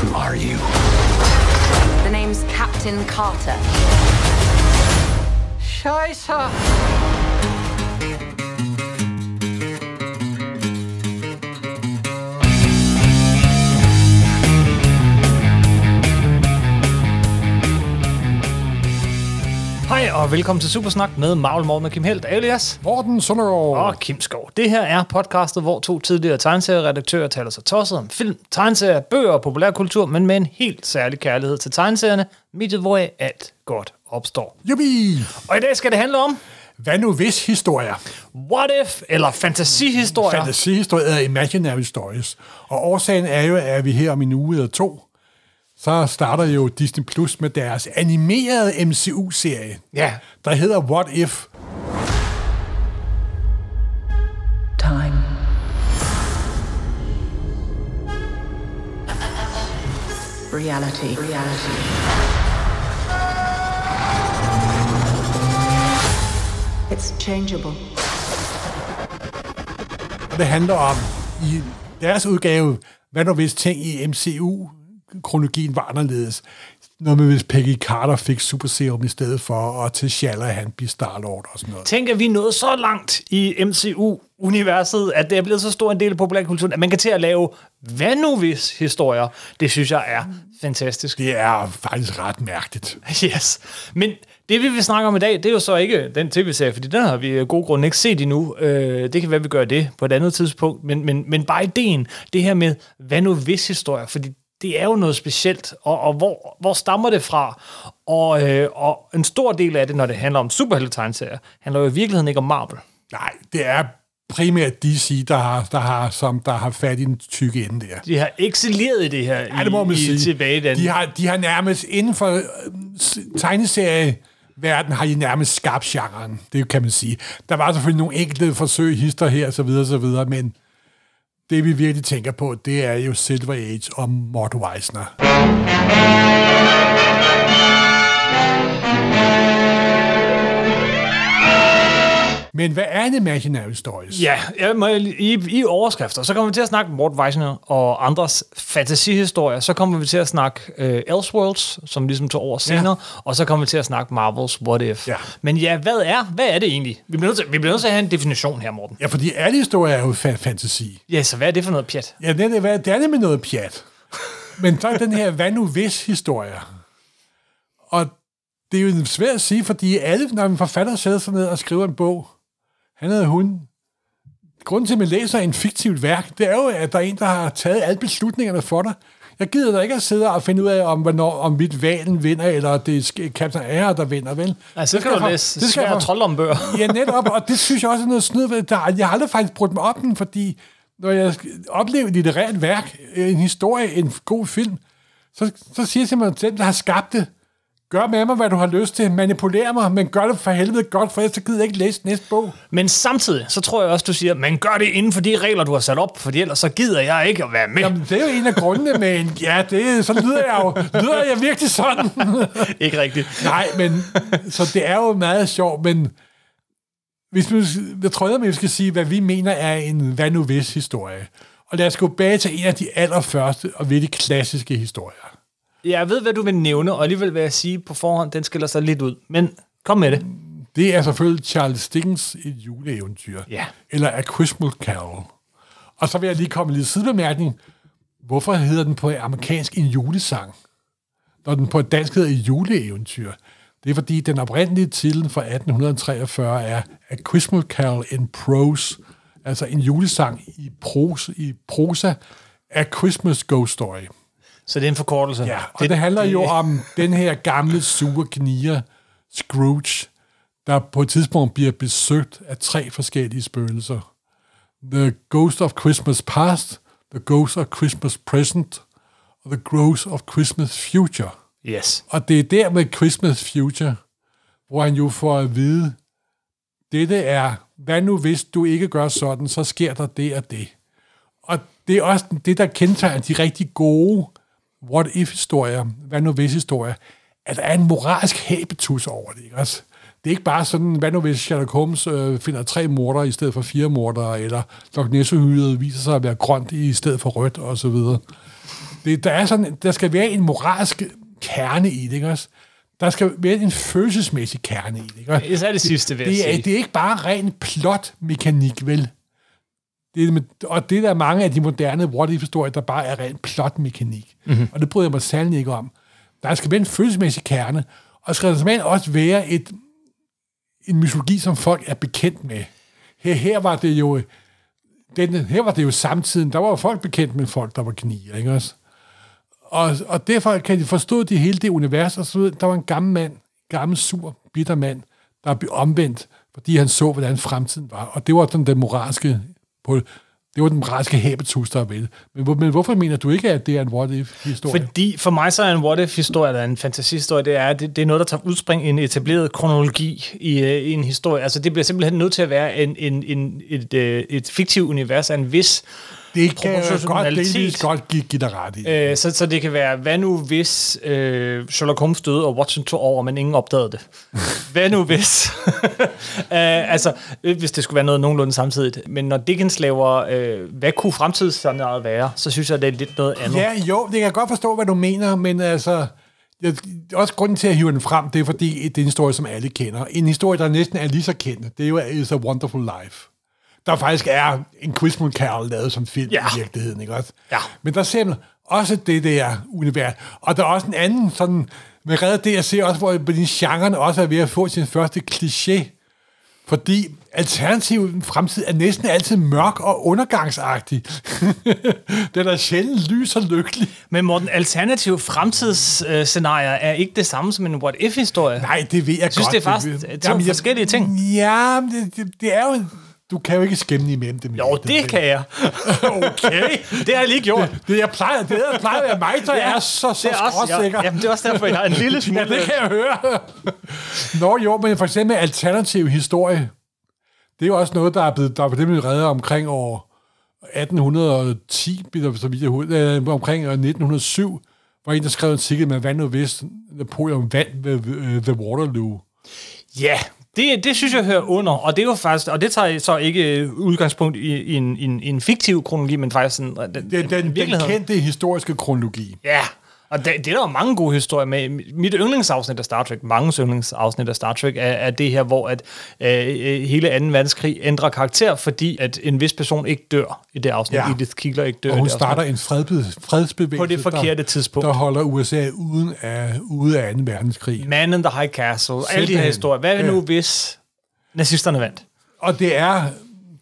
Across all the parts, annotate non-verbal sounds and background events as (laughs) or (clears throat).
Who are you? The name's Captain Carter. Scheiße. Hej og velkommen til Supersnak med Marvel Morten med Kim Helt, alias Morten Søndergaard. og Kim Skov. Det her er podcastet, hvor to tidligere tegneserieredaktører taler sig tosset om film, tegneserier, bøger og populærkultur, men med en helt særlig kærlighed til tegneserierne, mediet hvor alt godt opstår. Jubi! Og i dag skal det handle om Hvad nu hvis historier? What If, eller fantasihistorier. Fantasihistorier er imaginary stories. Og årsagen er jo, at vi her om en uge eller to, så starter jo Disney Plus med deres animerede MCU-serie, ja, der hedder What If. Time. Reality. Reality. It's changeable. Og det handler om, i deres udgave, hvad nu hvis ting i MCU-kronologien var anderledes. Noget med, hvis Peggy Carter fik Super Serum i stedet for, og T'Challa han blev Star-Lord og sådan noget. Tænk, at vi nået så langt i MCU-universet, at det er blevet så stor en del af populærkulturen, at man kan til at lave hvad nu hvis historier. Det synes jeg er fantastisk. Det er faktisk ret mærkeligt. (laughs) Yes. Men det, vi vil snakke om i dag, det er jo så ikke den tv-serie, fordi den har vi af god grund ikke set endnu. Øh, det kan være, vi gør det på et andet tidspunkt. Men, men, men bare ideen, det her med, hvad nu hvis historier, fordi det er jo noget specielt, og, og hvor, hvor stammer det fra? Og, øh, og en stor del af det, når det handler om superhelte-tegneserier, handler jo i virkeligheden ikke om Marvel. Nej, det er primært DC, der har, der har, som, der har fat i den tykke ende der. De har excelleret i det her Ja, det må man i, sige. i tilbage den. De har, de har nærmest inden for øh, s- tegneserieverden har de nærmest skabt genren, det kan man sige. Der var selvfølgelig nogle enkelte forsøg, hister her, så videre, så videre, men det vi virkelig tænker på, det er jo Silver Age og Mort Weisner. Men hvad er en imaginary stories? Ja, jeg må, i, i overskrifter, så kommer vi til at snakke Mort Weisner og andres fantasihistorier. Så kommer vi til at snakke øh, Elseworlds, som ligesom tog over senere. Og så kommer vi til at snakke Marvels What If. Ja. Men ja, hvad er, hvad er det egentlig? Vi bliver, nødt til, vi bliver nødt til at have en definition her, Morten. Ja, fordi alle historier er jo fa- fantasi. Ja, så hvad er det for noget pjat? Ja, det er, det er nemlig noget pjat. Men så er den her hvad nu hvis historie. Og det er jo svært at sige, fordi alle, når en forfatter sætter sig ned og skriver en bog, han eller hun, grunden til, at man læser en fiktivt værk, det er jo, at der er en, der har taget alle beslutningerne for dig. Jeg gider da ikke at sidde og finde ud af, om, hvornår, om mit valen vinder, eller det er Captain Ahab, der vinder, vel? Altså, det skal jeg du læse det skal svære troldombøger. (laughs) Ja, netop, og det synes jeg også er noget snyd ved. Der, jeg har aldrig faktisk brugt mig op den, fordi når jeg oplever et litterært værk, en historie, en god film, så, så siger jeg simpelthen til dem, der har skabt det, gør med mig, hvad du har lyst til, manipuler mig, men gør det for helvede godt, for ellers så gider jeg ikke læse næste bog. Men samtidig, så tror jeg også, du siger, men gør det inden for de regler, du har sat op, for ellers så gider jeg ikke at være med. Jamen, det er jo en af grundene med en, ja, det, så lyder jeg jo, lyder jeg virkelig sådan. (laughs) ikke rigtigt. Nej, men, så det er jo meget sjovt, men hvis vi, jeg tror, at vi skal sige, hvad vi mener er en hvad nu hvis historie. Og lad os gå tilbage til en af de allerførste og virkelig klassiske historier. Jeg ved, hvad du vil nævne, og alligevel vil jeg sige på forhånd, den skiller sig lidt ud. Men kom med det. Det er selvfølgelig Charles Dickens et juleeventyr. Ja. Eller A Christmas Carol. Og så vil jeg lige komme en lille sidebemærkning. Hvorfor hedder den på amerikansk en julesang? Når den på dansk hedder et juleeventyr. Det er fordi, den oprindelige titel fra 1843 er A Christmas Carol in Prose. Altså en julesang i, pros, i prosa. A Christmas Ghost Story. Så det er en forkortelse. Ja, og det, det handler jo om den her gamle, sure knier, Scrooge, der på et tidspunkt bliver besøgt af tre forskellige spøgelser. The Ghost of Christmas Past, The Ghost of Christmas Present, og The Ghost of Christmas Future. Yes. Og det er der med Christmas Future, hvor han jo får at vide, dette er, hvad nu hvis du ikke gør sådan, så sker der det og det. Og det er også det, der kendetegner de rigtig gode what-if-historier, hvad nu hvis-historier, at der er en moralsk habitus over det, ikke også? Det er ikke bare sådan, hvad nu hvis Sherlock Holmes øh, finder tre morder i stedet for fire morder, eller Loch ness viser sig at være grønt i stedet for rødt, og så videre. Det, der, er sådan, der skal være en moralsk kerne i det, ikke også? Der skal være en følelsesmæssig kerne i det, ikke også? Især det sidste, vil jeg det, er, det er ikke bare ren plot-mekanik, vel? Det og det der er mange af de moderne what if-historier, der bare er ren plot-mekanik. Mhm. Mm-hmm. Og det bryder jeg mig sandelig ikke om. Der skal være en følelsesmæssig kerne, og skal der simpelthen også være et, en mytologi, som folk er bekendt med. Her, her var det jo den, her var det jo samtiden, der var jo folk bekendt med folk, der var gnier, ikke også? Og, og derfor kan de forstå det hele det univers, og så videre. der var en gammel mand, gammel, sur, bitter mand, der blev omvendt, fordi han så, hvordan fremtiden var. Og det var sådan den moralske, på, det var den moralske habitus, der vel. Men, men hvorfor mener du ikke, at det er en what-if-historie? Fordi for mig så er en what-if-historie, eller en fantasihistorie, det er, det, det er noget, der tager udspring i en etableret kronologi i, øh, i en historie. Altså det bliver simpelthen nødt til at være en, en, en, et, øh, et fiktivt univers af en vis det kan jeg godt, delvis godt give, give dig ret i. Øh, så, så det kan være, hvad nu hvis øh, Sherlock Holmes døde, og Watson tog over, men ingen opdagede det? (laughs) hvad nu hvis? (laughs) øh, altså, øh, hvis det skulle være noget nogenlunde samtidigt. Men når Dickens laver, øh, hvad kunne fremtidsscenariet være, så synes jeg, det er lidt noget andet. Ja, jo, det kan jeg godt forstå, hvad du mener, men altså... Jeg, også grunden til at hive den frem, det er fordi, det er en historie, som alle kender. En historie, der næsten er lige så kendt, det er jo It's a Wonderful Life. Der faktisk er en Christmas Carol lavet som film Ja. i virkeligheden, ikke også? Ja. Men der ser man også det der univers. Og der er også en anden sådan... Men redder det, jeg ser også, hvor genren også er ved at få sin første kliché. Fordi alternativ fremtid er næsten altid mørk og undergangsagtig. (laughs) den er sjældent lys og lykkelig. Men Morten, alternative fremtidsscenarier er ikke det samme som en what-if-historie. Nej, det ved jeg, synes, godt. det er faktisk ved- to Jamen, forskellige ting. Ja, det, det, det er jo... Du kan jo ikke skæmme imellem dem. Jo, det kan jeg. (laughs) Okay. Det har jeg lige gjort. Det, jeg plejer, det jeg plejer at være mig, der er så, så det er også, skråsikker. ja, jamen, det er også derfor, jeg har en lille (laughs) smule... Ja, det kan jeg høre. Nå jo, men for eksempel alternativ historie, det er jo også noget, der er blevet, der er blevet reddet omkring år 1810, bliver der så vidt jeg øh, omkring år 1907, hvor en, der skrev en artikel med, hvad nu hvis Napoleon vandt ved, ved, ved Waterloo. Ja, det, det synes jeg hører under, og det er jo faktisk, og det tager så ikke øh, udgangspunkt i, i, en, i, en, en fiktiv kronologi, men faktisk sådan, den, Den, den, den virkeligheden. kendte historiske kronologi. Ja, og det, det er der jo mange gode historier med. Mit yndlingsafsnit af Star Trek, mange yndlingsafsnit af Star Trek, er, er det her, hvor at øh, øh, hele 2. verdenskrig ændrer karakter, fordi at en vis person ikke dør i det afsnit. Ja. Edith Keeler ikke dør Og i hun det starter afsnit. en fredbe, fredsbevægelse, På det forkerte der, tidspunkt. der holder USA uden af, ude af 2. verdenskrig. Man in the High Castle, alle de her Simpelthen. historier. Hvad er det nu, hvis nazisterne vandt? Og det er,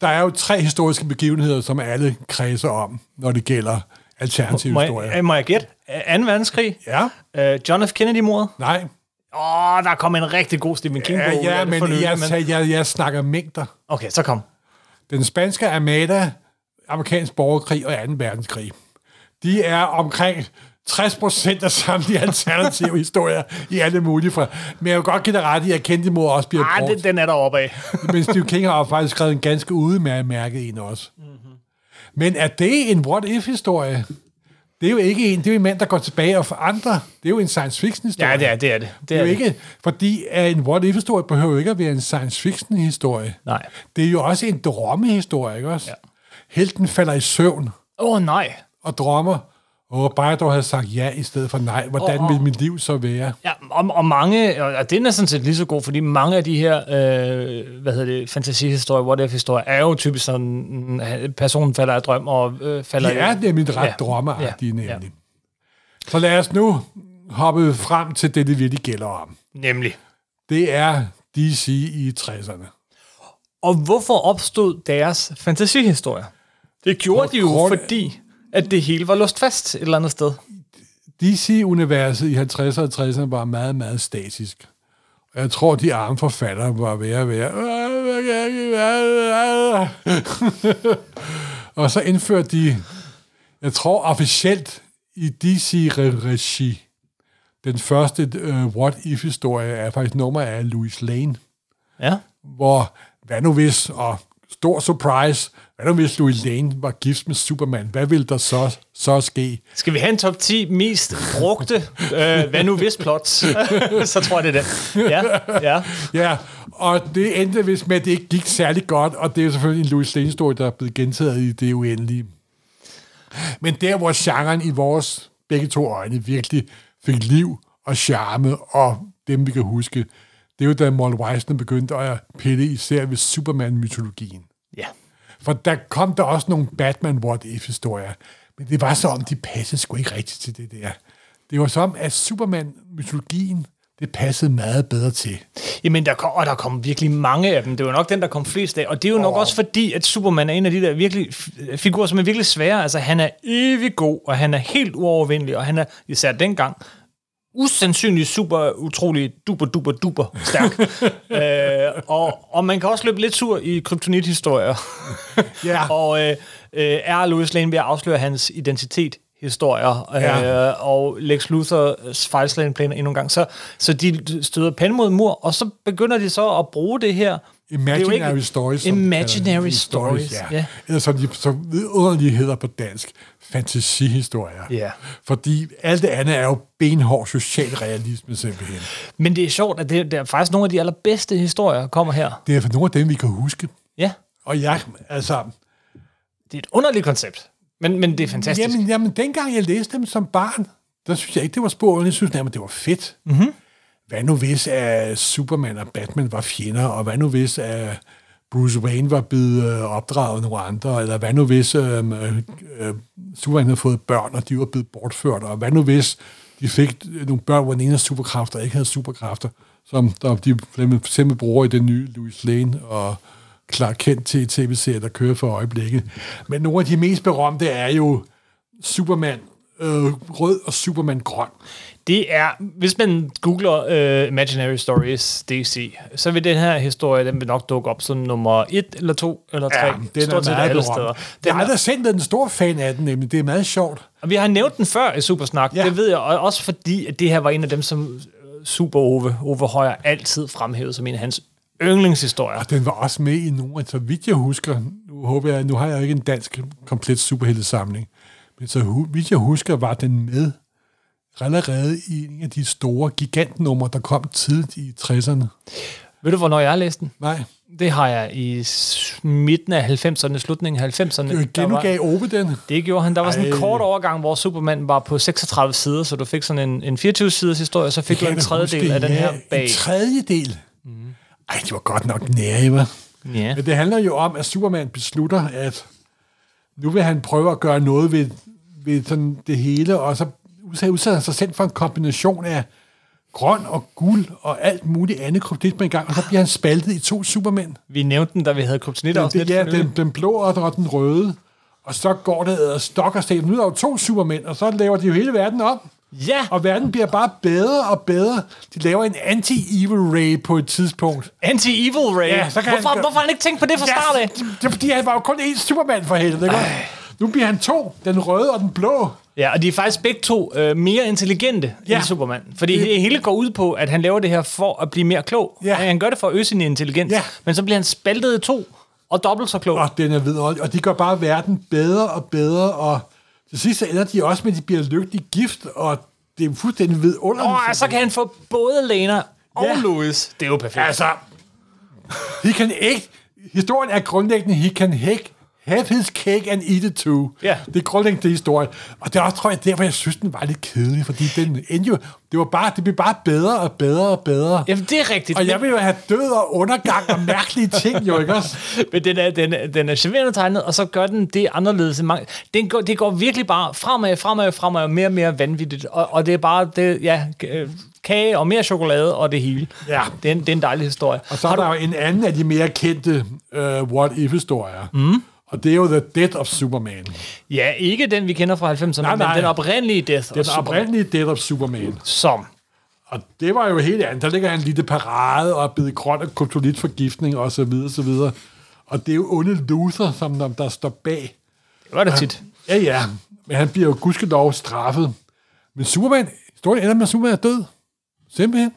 der er jo tre historiske begivenheder, som alle kredser om, når det gælder alternative Må historier. jeg, må jeg gætte? 2. verdenskrig? Ja, Uh, John F. Kennedy-mordet? nej. Åh, oh, der kom en rigtig god Stephen King-bog. Ja, ja men for nylig, jeg, jeg, jeg, jeg snakker mængder. Okay, så kom. Den spanske armada, amerikansk borgerkrig og 2. verdenskrig. De er omkring 60 procent af samtlige alternative (laughs) historier i alle mulige fra. Men jeg vil godt give dig ret i, at Kennedy mor også bliver Ah, brugt. det, den er der oppe af. (laughs) Men Steve King har faktisk skrevet en ganske udmærket en også. Mhm. Mm-hmm. Men er det en what-if-historie? Det er jo ikke en, det er jo en mand, der går tilbage og forandrer. Det er jo en science fiction-historie. Ja, det er det. Er det. Det er jo ikke, fordi en what-if-historie behøver jo ikke at være en science fiction-historie. Nej. Det er jo også en drømmehistorie, ikke også? Ja. Helten falder i søvn Åh, oh, nej. og drømmer, og bare dog havde sagt ja i stedet for nej. Hvordan Og- og- vil mit liv så være? Ja, og, og mange, og den er sådan set lige så god, fordi mange af de her, øh, hvad hedder det, fantasihistorier, what if historier, er jo typisk sådan, mm, personen falder af drøm og øh, falder De er i- nemlig ret Ja. ja. drømmeagtige, Ja. nemlig. Så lad os nu hoppe frem til det, det virkelig gælder om. Nemlig. Det er DC i 60'erne. Og hvorfor opstod deres fantasihistorier? Det gjorde På de jo, grund- fordi at det hele var låst fast et eller andet sted. DC-universet i 50'erne og 60'erne var meget, meget statisk. Og jeg tror, de arme forfattere var ved at være... (laughs) og så indførte de, jeg tror officielt i DC-regi, den første uh, what-if-historie er faktisk nummer af Louis Lane, Ja. hvor, hvad nu hvis, og stor surprise, hvad nu hvis Louis Lane var gift med Superman, hvad ville der så så ske. Skal vi have en top 10 mest brugte, øh, hvad nu hvis plots? (laughs) så tror jeg, det er det. Ja, ja. Ja, og det endte vist med, at det ikke gik særlig godt, og det er selvfølgelig en Louis Lane-story, der er blevet gentaget i det uendelige. Men der, hvor genren i vores begge to øjne virkelig fik liv og charme, og dem, vi kan huske, det er jo da Walt Weisner begyndte at pille især ved Superman-mytologien. ja. For der kom der også nogle Batman What If-historier, men det var så om, de passede sgu ikke rigtigt til det der. Det var som, at Superman-mytologien, det passede meget bedre til. Jamen, der kom, og der kom virkelig mange af dem. Det var nok den, der kom flest af. Og det er jo nok også fordi, at Superman er en af de der virkelig figurer, som er virkelig svære. Altså, han er evig god, og han er helt uovervindelig, og han er især dengang usandsynligt super, utrolig, duper, duper, duper stærk. (laughs) øh, og, og man kan også løbe lidt sur i kryptonit-historier. (laughs) Ja. (laughs) og øh, øh, er Louis Lane ved at afsløre hans identitet historier, øh, Ja. og Lex Luthers fejlslagende planer endnu en gang. Så, så de støder pande mod mur, og så begynder de så at bruge det her. Imaginary ikke- stories. Imaginary kalder stories, ja. ja. Eller som de så vidunderlige hedder på dansk, fantasihistorier. Ja. Fordi alt det andet er jo benhård socialrealisme simpelthen. Men det er sjovt, at det, det er faktisk nogle af de allerbedste historier kommer her. Det er for nogle af dem, vi kan huske. Ja, Og jeg, altså, det er et underligt koncept. Men, men det er fantastisk. jamen, jamen, dengang jeg læste dem som barn, der synes jeg ikke, det var spor, jeg synes nærmest, det var fedt. Mm-hmm. Hvad nu hvis, at Superman og Batman var fjender, og hvad nu hvis, at Bruce Wayne var blevet øh, opdraget af nogle andre, eller hvad nu hvis øh, øh, øh, Superman havde fået børn, og de var blevet bortført, og hvad nu hvis de fik øh, nogle børn, hvor den ene havde superkræfter og ikke havde superkræfter, som der, de simpelthen bruger i den nye Louis Lane og Clark Kent til tv-serie, der kører for øjeblikket. Men nogle af de mest berømte er jo Superman øh, rød og Superman grøn. Det er, hvis man googler uh, Imaginary Stories DC, så vil den her historie, den vil nok dukke op som nummer et eller to eller tre. Ja, den stort set er alle steder. Jeg Den har er, aldrig selv været en stor fan af den, nemlig. Det er meget sjovt. og vi har nævnt den før i Supersnak, Ja. det ved jeg, og også fordi, at det her var en af dem, som øh, Super Ove, Ove Højer altid fremhævede som en af hans yndlingshistorier. Og den var også med i nogle, så vidt jeg husker, nu håber jeg, nu har jeg ikke en dansk komplet superheltesamling, men så vidt jeg husker, var den med allerede i en af de store gigantnumre, der kom tidligt i 60'erne. Ved du, hvornår jeg har læst den? Nej, Det har jeg i midten af 90'erne, slutningen af 90'erne. det Der var- genudgav Ove den. Det gjorde han. Der var sådan en Ej. kort overgang, hvor Superman var på 36 sider, så du fik sådan en, en 24-siders historie, så fik du Kan en jeg tredjedel huske, af den ja, her bag. En tredjedel? Mm. Ej, det var godt nok nære, hva'? Ja. Men det handler jo om, at Superman beslutter, at nu vil han prøve at gøre noget ved, ved sådan det hele, og så udsætter han sig selv for en kombination af grøn og guld og alt muligt andet kryptit på en gang, og så bliver han spaltet i to Supermænd. Vi nævnte den, da vi havde kryptonit Den, afsnit. det, ja, den, den blå og den, og røde. Og så går det ad stok og sten. Nu er der jo to Supermænd, og så laver de jo hele verden om. ja, Og verden bliver bare bedre og bedre. De laver en anti-evil ray på et tidspunkt. anti-evil Ray. Ja, så kan hvorfor, han- hvorfor har han ikke tænkt på det fra start af? det, er fordi, han var jo kun én Superman for helvede. Nu bliver han to. Den røde og den blå. Ja, og de er faktisk begge to øh, mere intelligente ja. End Superman. Fordi det hele går ud på, at han laver det her for at blive mere klog. Ja. Han gør det for at øge sin intelligens. Ja. Men så bliver han spaltet i to, og dobbelt så klog. Og den er vidunderlig. Og de gør bare verden bedre og bedre. Og til sidst ender de også med, at de bliver lykkelige gift. Og det er fuldstændig vidunderligt. Og så kan han få både Lena og Ja. Louis. Det er jo perfekt. Altså, he can ikke... Historien er grundlæggende, he can ikke have his cake and eat it too. Ja. Det er grundlæggende det historie. Og det er også, tror jeg, derfor jeg synes, den var lidt kedelig, fordi den endte jo, det var bare, det blev bare bedre og bedre og bedre. Jamen, det er rigtigt. Og jeg vil jo have død og undergang og mærkelige ting, jo ikke også? (laughs) Men den er, den, er, den er charmerende tegnet, og så gør den det anderledes. Den går, det går virkelig bare fremad, fremad, fremad, mere og mere vanvittigt. Og, og det er bare, det, ja, øh, kage og mere chokolade og det hele. Ja. Det er en, det er en dejlig historie. Og så er der jo en anden af de mere kendte uh, what-if-historier. Mm. Og det er jo The Death of Superman. Ja, ikke den, vi kender fra 90'erne, Nej, men nej. den oprindelige Death Den of Superman. oprindelige Death of Superman. Som. Og det var jo helt andet. Der ligger han en lille parade og er blevet grøn af kryptonitforgiftning og så videre, så videre. Og det er jo onde Luther, som der, der står bag. Det var det tit. Ja, ja. Men han bliver jo gudskelov straffet. Men Superman, historien ender med, at Superman er død. Simpelthen.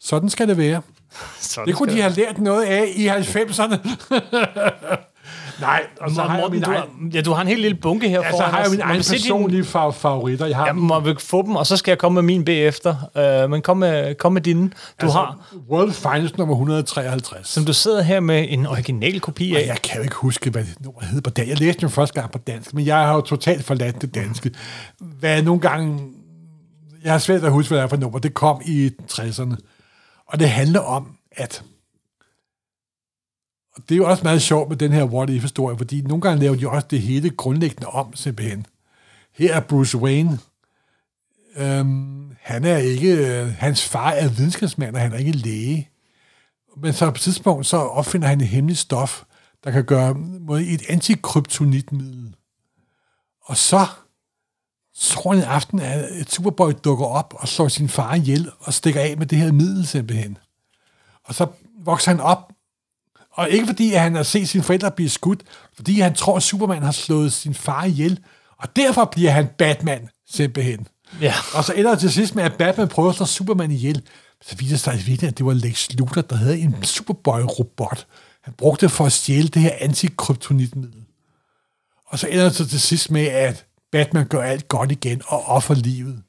Sådan skal det være. (laughs) Sådan Det kunne de have lært noget af i 90'erne. (laughs) Nej, og så har jeg Morten, min du, egen, har, ja, du har en helt lille bunke her ja, så foran har jeg min din- personlige fa- favoritter. Jeg har Ja, må vi få dem, og så skal jeg komme med min bagefter. Uh, men kom med, kom med dine. Du altså, har, World Finest nummer 153. som du sidder her med en original kopi af. Og jeg kan jo ikke huske, hvad det nummer hedder på dansk. Jeg læste den første gang på dansk, men jeg har jo totalt forladt det danske. Hvad nogle gange... Jeg har svært at huske, hvad det er for nummer. Det kom i 60'erne. Og det handler om, at... Og det er jo også meget sjovt med den her What If-historie, fordi nogle gange laver de også det hele grundlæggende om, simpelthen. Her er Bruce Wayne. Øhm, han er ikke... Øh, hans far er videnskabsmand, og han er ikke læge. Men så på et tidspunkt, så opfinder han et hemmeligt stof, der kan gøre måde et antikryptonitmiddel. Og så tror han en aften, at et Superboy dukker op og slår sin far ihjel og stikker af med det her middel simpelthen. Og så vokser han op, og ikke fordi at han har set sine forældre blive skudt, fordi han tror, at Superman har slået sin far ihjel, og derfor bliver han Batman simpelthen. Ja. Og så ender det til sidst med, at Batman prøver at slå Superman ihjel. Så viser det sig virkelig, at det var Lex Luthor, der havde en Superboy-robot. Han brugte det for at stjæle det her antikryptonitmiddel. Og så ender det så til sidst med, at Batman gør alt godt igen og offer livet.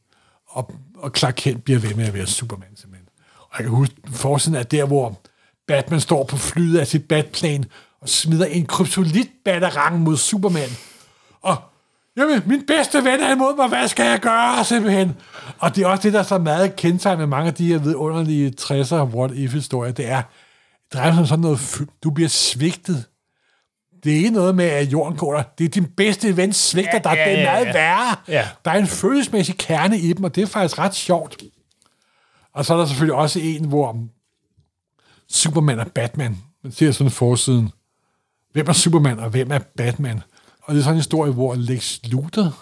Og, og Clark Kent bliver ved med at være Superman simpelthen. Og jeg kan huske, forsiden er der, hvor Batman står på flyet af sit batplan og smider en kryptonitbatterang mod Superman. Og Jamen, min bedste ven er imod mig, hvad skal jeg gøre, simpelthen? Og det er også det, der er så meget kendetegn med mange af de her vidunderlige 60'er what if-historier, det er, det drejer sig om sådan noget, du bliver svigtet. Det er ikke noget med, at jorden går der. Det er din bedste ven svigter dig. Ja, ja, Det er ja, meget ja. værre. Ja. Der er en følelsesmæssig kerne i dem, og det er faktisk ret sjovt. Og så er der selvfølgelig også en, hvor Superman og Batman, man ser sådan forsiden, hvem er Superman, og hvem er Batman? Og det er sådan en historie, hvor Lex Luthor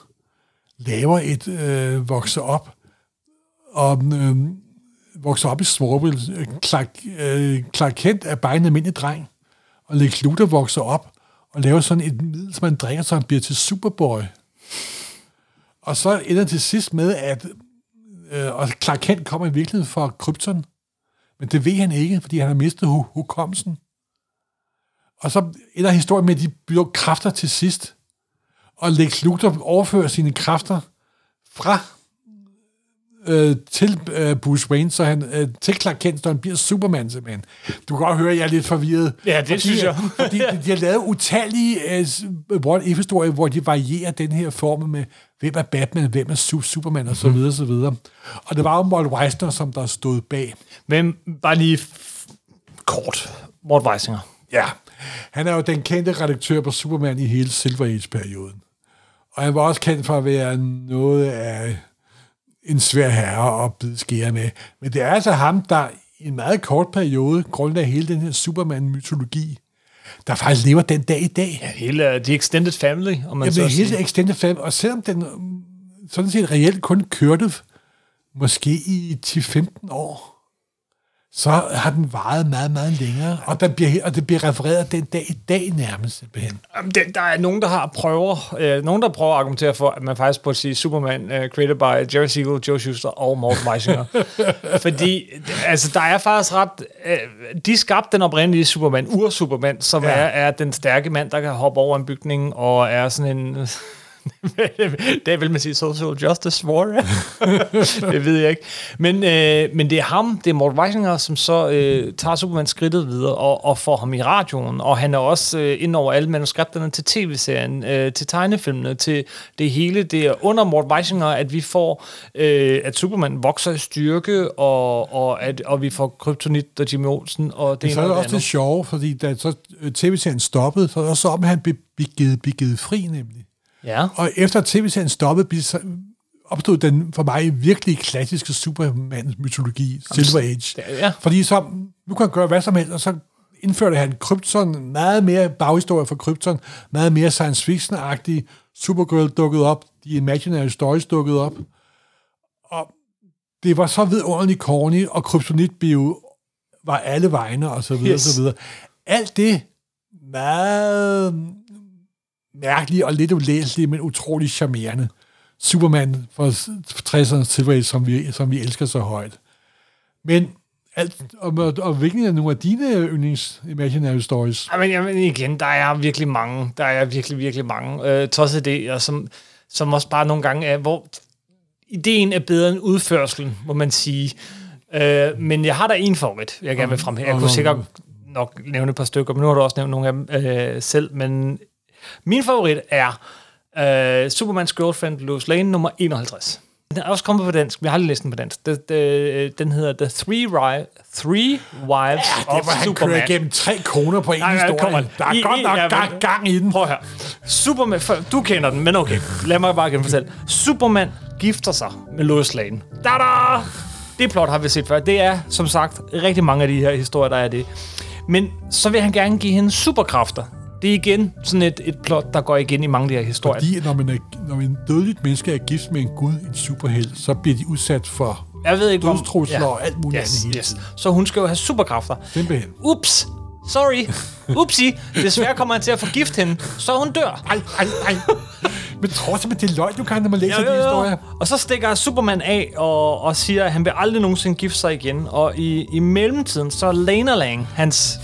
laver et øh, vokser op, og øh, vokser op i Smallville. Clark, øh, Clark Kent er bare en almindelig dreng, og Lex Luthor vokser op og laver sådan et middel, som man drikker, så han bliver til Superboy. Og så ender det til sidst med, at øh, og Clark Kent kommer i virkeligheden fra Krypton, men det ved han ikke, fordi han har mistet hu- hukommelsen. Og så ender historien med, at de bygger kræfter til sidst. Og Lex Luthor overfører sine kræfter fra øh, til øh, Bruce Wayne, så han øh, til Clark Kent, så han bliver Superman simpelthen. Du kan godt høre, at jeg er lidt forvirret. Ja, det synes jeg. (laughs) fordi de, de har lavet utallige øh, what if-historier, hvor de varierer den her form med, hvem er Batman, hvem er Su- Superman, og så videre, så videre. Og det var jo Walt Weisner, som der stod bag. Hvem, bare lige kort. Mort Weisinger. Ja, han er jo den kendte redaktør på Superman i hele Silver Age-perioden. Og han var også kendt for at være noget af en svær herre at bide skære med. Men det er altså ham, der i en meget kort periode grundlagde hele den her Superman-mytologi, der faktisk lever den dag i dag. Ja, hele uh, The Extended Family, om man Jamen, så hele Extended Family, og selvom den mm, sådan set reelt kun kørte måske i 10-15 år, så har den varet meget, meget længere, og, den bliver, og det bliver refereret den dag i dag nærmest simpelthen. Det, der er nogen, der har prøver, øh, nogen, der prøver at argumentere for, at man faktisk burde sige Superman, uh, created by Jerry Siegel, Joe Shuster og Mort Weisinger. (laughs) Fordi, altså, der er faktisk ret... Øh, de skabte den oprindelige Superman, ur-Superman, som ja. er, er den stærke mand, der kan hoppe over en bygning, og er sådan en... det vil man sige social justice warrior. (laughs) det ved jeg ikke. Men, øh, men det er ham, det er Mort Weisinger, som så øh, tager Superman skridtet videre og, og får ham i radioen. Og han er også øh, ind over alle manuskripterne til tv-serien, øh, til tegnefilmene, til det hele. Det er under Mort Weisinger, at vi får, øh, at Superman vokser i styrke, og, og, at, og vi får Kryptonit og Jimmy Olsen, og det er det og også det det andet. sjove, fordi da så øh, tv-serien stoppede, så er det også om, at han blev, givet, givet fri nemlig. Ja. Og efter at tv-serien stoppede, opstod den for mig virkelig klassiske Superman-mytologi, Silver Age. ja. Fordi så, nu kan han gøre hvad som helst, og så indførte han Krypton, meget mere baghistorie for Krypton, meget mere science fiction-agtig. Supergirl dukkede op, The Imaginary Stories dukkede op. Og det var så vidunderligt corny, og Kryptonit-bio var alle vegne, og så videre, Yes. yes. så videre. Alt det meget mærkelige og lidt ulæselige, men utrolig charmerende. Superman fra 60'erne Silver som vi, som vi elsker så højt. Men Alt, og, og, og hvilken er nogle af dine yndlings imaginary stories? Ej, men, jamen, igen, der er virkelig mange. Der er virkelig, virkelig mange. Øh, trods idéer, som, som også bare nogle gange er, hvor ideen er bedre end udførselen, må man sige. Øh, men jeg har da en favorit, jeg gerne vil fremhæve. Jeg kunne sikkert nok nævne et par stykker, men nu har du også nævnt nogle af dem øh, selv. Men min favorit er øh, Supermans Girlfriend, Lois Lane, nummer 51. Den er også kommet på dansk, jeg har aldrig læst den på dansk. Det, det, den hedder The Three, Ri- Three Wives Det of var han kører Superman. igennem tre kroner på en Nej, historie. kommer. Der er I- godt nok ja, gang, gang i den. Prøv her. Superman, du kender den, men okay. Lad mig bare genfortælle. Superman gifter sig med Lois Lane. Da-da! Det plot har vi set før. Det er, som sagt, rigtig mange af de her historier, der er det. Men så vil han gerne give hende superkræfter. Det er igen sådan et, et plot, der går igen i mange af de her historier. Fordi når, man er, når en dødeligt menneske er gift med en gud, en superhelt, så bliver de udsat for jeg ved ikke, dødstrusler og alt muligt yes, andet hele yes. tiden. Så hun skal jo have superkræfter. Simpelthen. Ups! Sorry. Upsi. Desværre kommer han til at forgifte hende, så hun dør. Ej, ej, ej. Men tror simpelthen, det er løgn, du kan, når man læser de historier. Og så stikker Superman af og, og siger, at han vil aldrig nogensinde gifte sig igen. Og i, i mellemtiden, så er Lena Lang, hans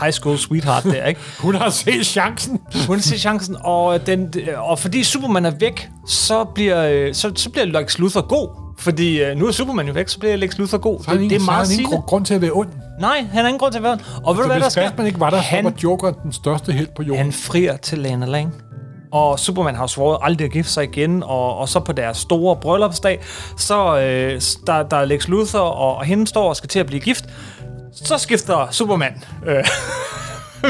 high school sweetheart der, ikke? (laughs) Hun har set chancen. Hun ser chancen, og, den, og fordi Superman er væk, så bliver, øh, så, så bliver Lex Luthor god. Fordi øh, nu er Superman jo væk, så bliver Lex Luthor god. Så har det, ingen, det er meget så har han ingen grund til at være ond. Nej, han har ingen grund til at være Og ved du, Så hvad der hvis sker? Batman ikke var der, så han, var Joker den største held på jorden. han frier til Lana Lang. Og Superman har svoret aldrig at gifte sig igen, og, og så på deres store bryllupsdag, så øh, der, der er Lex Luthor, og, og hende står og skal til at blive gift. Så skifter Superman øh,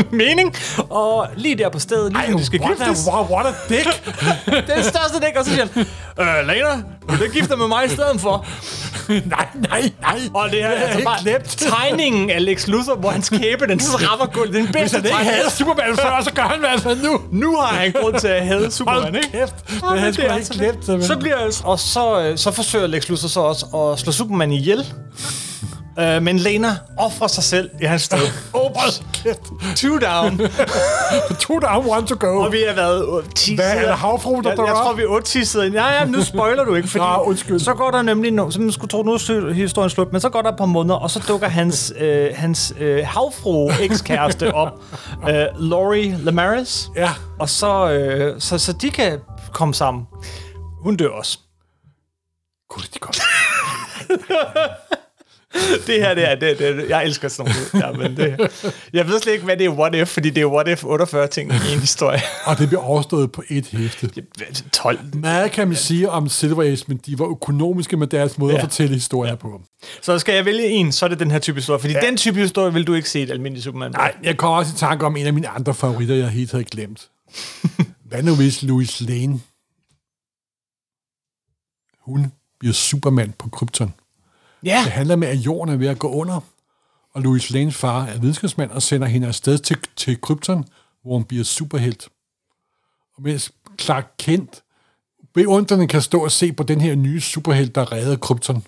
(laughs) mening, og lige der på stedet, lige når de skal what, giftes, a, what a dick. (laughs) den største dæk, og så siger han, øh, Lena, vil du gifte med mig i stedet for? (laughs) nej, nej, nej. Og det er jeg altså ikke bare tegningen af Lex Luthor, hvor hans kæbe, den rammer gulvet. Den Hvis bedste han ikke havde Superman før, så gør han det altså nu. Nu har han grund til at hade Superman, Hold ikke? kæft. Det jeg sgu er altså det. simpelthen. Så bliver og så, øh, så forsøger Lex Luthor så også at slå Superman ihjel. Uh, men Lena offrer sig selv i hans sted. (laughs) Kæft. two down. (laughs) Two down, one to go. Og vi har været øh, 10 Hvad er der havfru, der jeg, jeg tror, vi er 8 10 sider. Nej, ja, nu spoiler du ikke, (laughs) fordi Nå, undskyld. så går der nemlig, no, så man skulle tro, nu er historien slut, men så går der et par måneder, og så dukker hans, øh, hans øh, havfru ekskæreste op, øh, Laurie Lamaris, Ja. og så, øh, så, så de kan komme sammen. Hun dør også. Gud, de godt. (laughs) Det her, det er, det, det, jeg elsker sådan noget. Ja, men det, jeg ved slet ikke, hvad det er what if, fordi det er what if 48 ting i en historie. (laughs) Og det bliver overstået på et hæfte. 12. Meget kan man sige om Silver Age, men de var økonomiske med deres måde ja. Ja. at fortælle historier på. Så skal jeg vælge en, så er det den her type historie, fordi ja. den type historie vil du ikke se et almindeligt Superman. Nej, jeg kommer også i tanke om en af mine andre favoritter, jeg helt havde glemt. (laughs) Hvad nu hvis Louis Lane, hun bliver Superman på Krypton? Ja, Det handler med, at jorden er ved at gå under, og Louis Lanes far er videnskabsmand og sender hende afsted til, til Krypton, hvor hun bliver superhelt. Og mens Clark Kent beundrende kan stå og se på den her nye superhelt, der redder Krypton.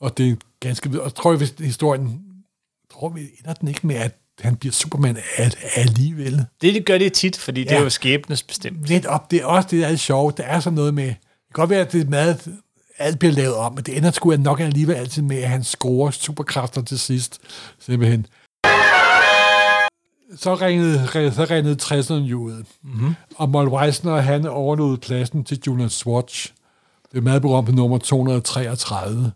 Og det er ganske. Og jeg tror, hvis historien... Jeg tror, vi ender den ikke med, at han bliver Superman at, alligevel. det, det gør det tit, fordi ja. det er jo skæbnes bestemt. Lidt op, det er også det, der er sjovt. Der er sådan noget med... Det kan godt være, at det er meget, alt bliver lavet om, men det ender sgu nok alligevel altid med, at han scorer superkræfter til sidst. Simpelthen. Så ringede, så ringede 60'erne jo ud. Mm-hmm. Og Moll Weisner, han overlod pladsen til Julian Swatch. Det er meget berømt på nummer 233.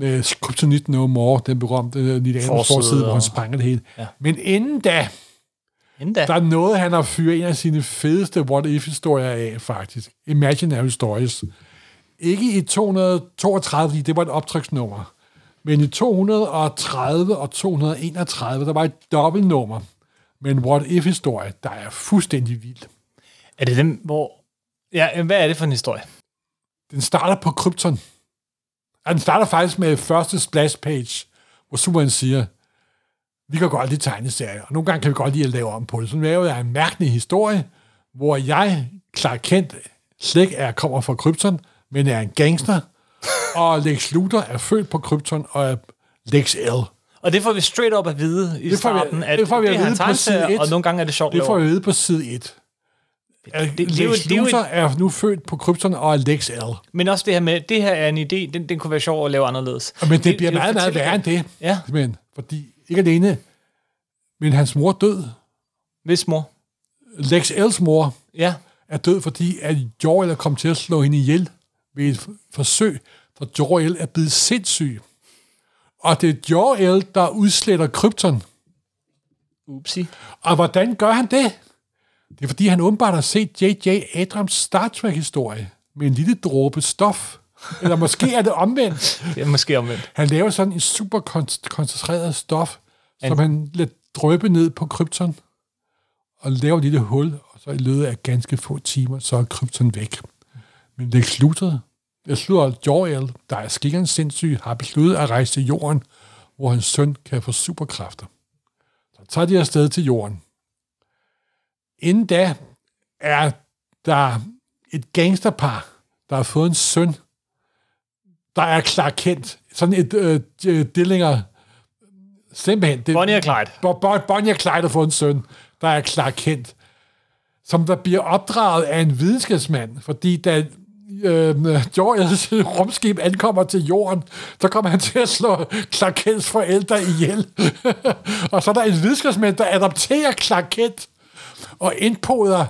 Med Kryptonite No More, den berømte Neil Adams Forside hvor han sprænger det hele. Ja. Men inden da, Endda. der nåede han at fyre en af sine fedeste what-if-historier af, faktisk. Imaginary Stories. Ikke i 232, fordi det var et optryksnummer. Men i 230 og 231, der var et dobbeltnummer med en what-if-historie, der er fuldstændig vild. Er det dem, hvor... Ja, hvad er det for en historie? Den starter på Krypton. Ja, den starter faktisk med første splash page, hvor Superman siger, vi kan godt lide tegneserier, og nogle gange kan vi godt lide at lave om på det. Så laver jeg en mærkelig historie, hvor jeg, Clark Kent, slet er, kommer fra Krypton, men er en gangster, og Lex Luthor er født på Krypton og er Lex L. Og det får vi straight up at vide i Det får vi- starten, at det får vi at det er vide på side tegneserie, et. og nogle gange er det sjovt Det får vi vide på side 1. at det- det er jo- Lex det Luthor er nu født på Krypton og er Lex L. Men også det her med, det her er en idé, den, den kunne være sjov at lave anderledes. Men det, det bliver er jo meget, meget værre end det. Ja. Men, fordi ikke alene, men hans mor død. Hvis mor. Lex L's mor Ja. er død, fordi at Jor-El er kommet til at slå hende ihjel ved et forsøg, for Jor-El er blevet sindssyg. Og det er Jor-El, der udsletter krypton. Upsi. Og hvordan gør han det? Det er, fordi han åbenbart har set J.J. Abrams Star Trek-historie med en lille dråbe stof. Eller måske er det omvendt. (laughs) Det er måske omvendt. Han laver sådan en super kon- koncentreret stof, som han lader drøbe ned på krypton, og laver et lille hul, og så i løbet af ganske få timer, så er krypton væk. Men Lex Luthor, jeg slutter Jor-El, der er skikkerne sindssyg, har besluttet at rejse til jorden, hvor hans søn kan få superkræfter. Så tager de afsted til jorden. Inden da er der et gangsterpar, der har fået en søn, der er Clark Kent. Sådan et øh, øh, dillinger. Simpelthen. Det, Bonnie og Clyde. Bo- Bo- Bonnie og Clyde har fået en søn, der er Clark Kent. Som der bliver opdraget af en videnskabsmand, fordi da øh, Georges (laughs) rumskib ankommer til jorden, så kommer han til at slå Clark Kents forældre ihjel. (laughs) og så er der en videnskabsmand, der adopterer Clark Kent og indpoder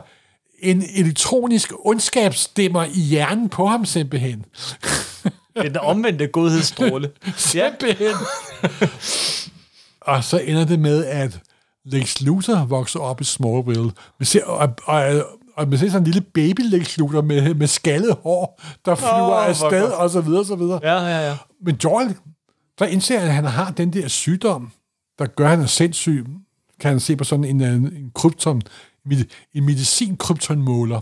en elektronisk ondskabsstemmer i hjernen på ham simpelthen. (laughs) Den omvendte godhedsstråle. Simpelthen. og så ender det med, at Lex Luthor vokser op i Smallville. Man ser, og, og, og man ser sådan en lille baby Luthor med, med skaldet hår, der flyver oh, afsted, og så videre, og så videre. Ja, ja, ja. Men Joel, der indser han, at han har den der sygdom, der gør, at han er sindssyg. Kan han se på sådan en, en, en krypton, en medicin-kryptonmåler.